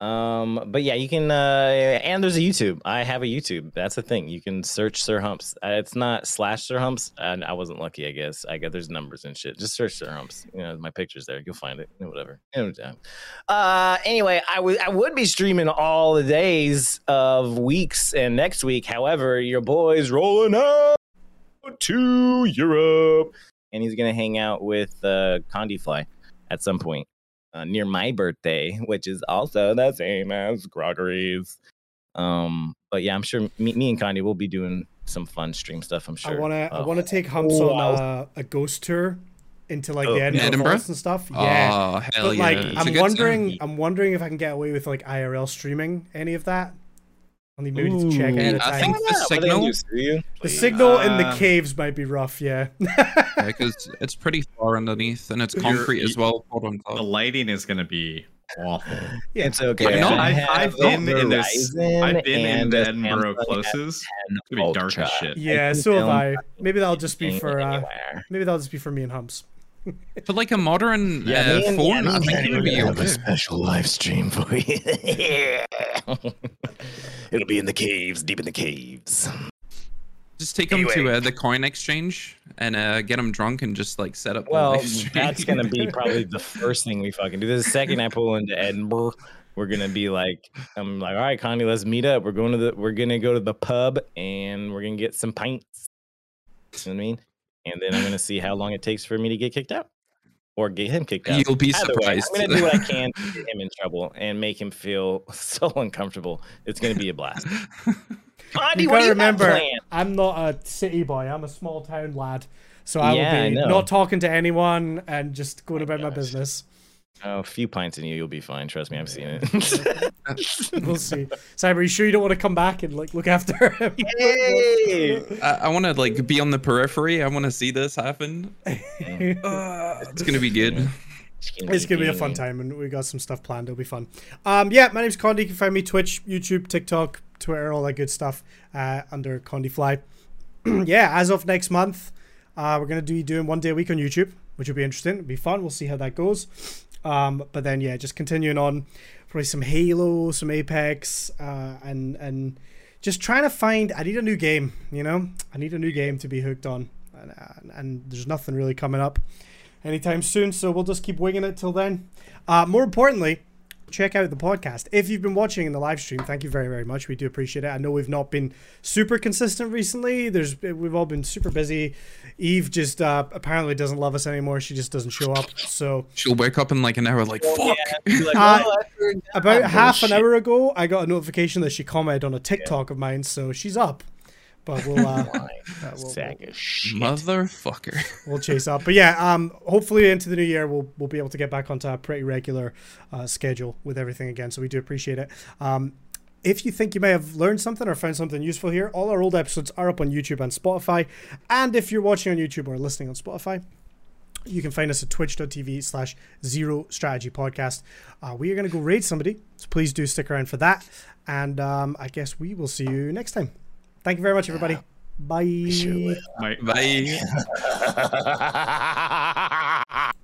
Um, but yeah, you can, uh, and there's a YouTube. I have a YouTube. That's the thing. You can search Sir Humps. Uh, it's not slash Sir Humps. And I wasn't lucky, I guess. I got there's numbers and shit. Just search Sir Humps. You know, my picture's there. You'll find it. You know, whatever. Uh, anyway, I would I would be streaming all the days of weeks and next week. However, your boy's rolling out to Europe, and he's gonna hang out with uh, Condi Fly at some point uh, near my birthday, which is also the same as Gregory's. Um, but yeah, I'm sure me, me and Kanye will be doing some fun stream stuff. I'm sure. I wanna I Uh, wanna take Humps oh, on I a, a ghost tour into like Oh, the Edinburgh, Edinburgh? Vaults and stuff. Yeah. Oh, hell but yeah. like It's a I'm wondering time. I'm wondering if I can get away with like IRL streaming any of that. I'll need maybe to check Ooh. ahead of I time. think the What are they gonna signal- do, sue you? the Please. signal in the caves might be rough, yeah. because it's pretty far underneath and it's You're- concrete as you- well. Quote The lighting is going to be awful. yeah. It's okay. But no, I I've, I've been in this. I've been in and the Edinburgh Samsung closes. It's gonna be dark as shit. Yeah, so have I. Maybe that'll just be for uh maybe that'll just be for me and Humps. But like a modern Yeah, uh, me and- phone, I think it would be Henry have a special live stream for you. It'll be in the caves, deep in the caves. Just take them to uh, the coin exchange and uh, get them drunk and just like set up. the Well, live stream. that's gonna be probably the first thing we fucking do. The second I pull into Edinburgh, we're gonna be like, I'm like, all right, Connie, let's meet up. We're going to the, we're gonna go to the pub and we're gonna get some pints. You know what I mean? And then I'm gonna see how long it takes for me to get kicked out, or get him kicked out. You'll be Either way, surprised. I'm gonna do what I can to get him in trouble and make him feel so uncomfortable. It's gonna be a blast. Connie, You what do you remember, have? I'm not a city boy. I'm a small town lad. So I Yeah, will be know. not talking to anyone and just going oh about my business. Oh, a few pints in you, you'll be fine. Trust me, I've seen it. We'll see. Cyber, you sure you don't want to come back and like look after him? Yay! I, I want to like be on the periphery. I want to see this happen. Uh, it's gonna be good. It's gonna be a fun time, and we got some stuff planned. It'll be fun. Um, yeah, my name's Condi. You can find me Twitch, YouTube, TikTok, Twitter, all that good stuff uh, under Condi Fly. yeah, as of next month, uh, we're gonna be doing one day a week on YouTube, which will be interesting. It'll be fun. We'll see how that goes. Um, but then yeah, just continuing on, probably some Halo, some Apex, uh, and and just trying to find. I need a new game. You know, I need a new game to be hooked on, and, uh, and there's nothing really coming up anytime soon. So we'll just keep winging it till then. Uh, more importantly, check out the podcast. If you've been watching in the live stream, thank you very, very much. We do appreciate it. I know we've not been super consistent recently. There's we've all been super busy. Eve just uh, apparently doesn't love us anymore. She just doesn't show up. So She'll wake up in like an hour, like fuck. Uh, about Ah, half an hour ago, I got a notification that she commented on a TikTok of mine. So she's up. But we'll uh, uh, we'll, Sack of shit. Motherfucker. we'll chase up. But yeah, um, hopefully into the new year we'll we'll be able to get back onto a pretty regular uh, schedule with everything again. So we do appreciate it. Um, if you think you may have learned something or found something useful here, all our old episodes are up on YouTube and Spotify. And if you're watching on YouTube or listening on Spotify, you can find us at twitch.tv slash zero strategy podcast. Uh, we are going to go raid somebody, so please do stick around for that. And um, I guess we will see you next time. Thank you very much, everybody. Bye. My, Bye.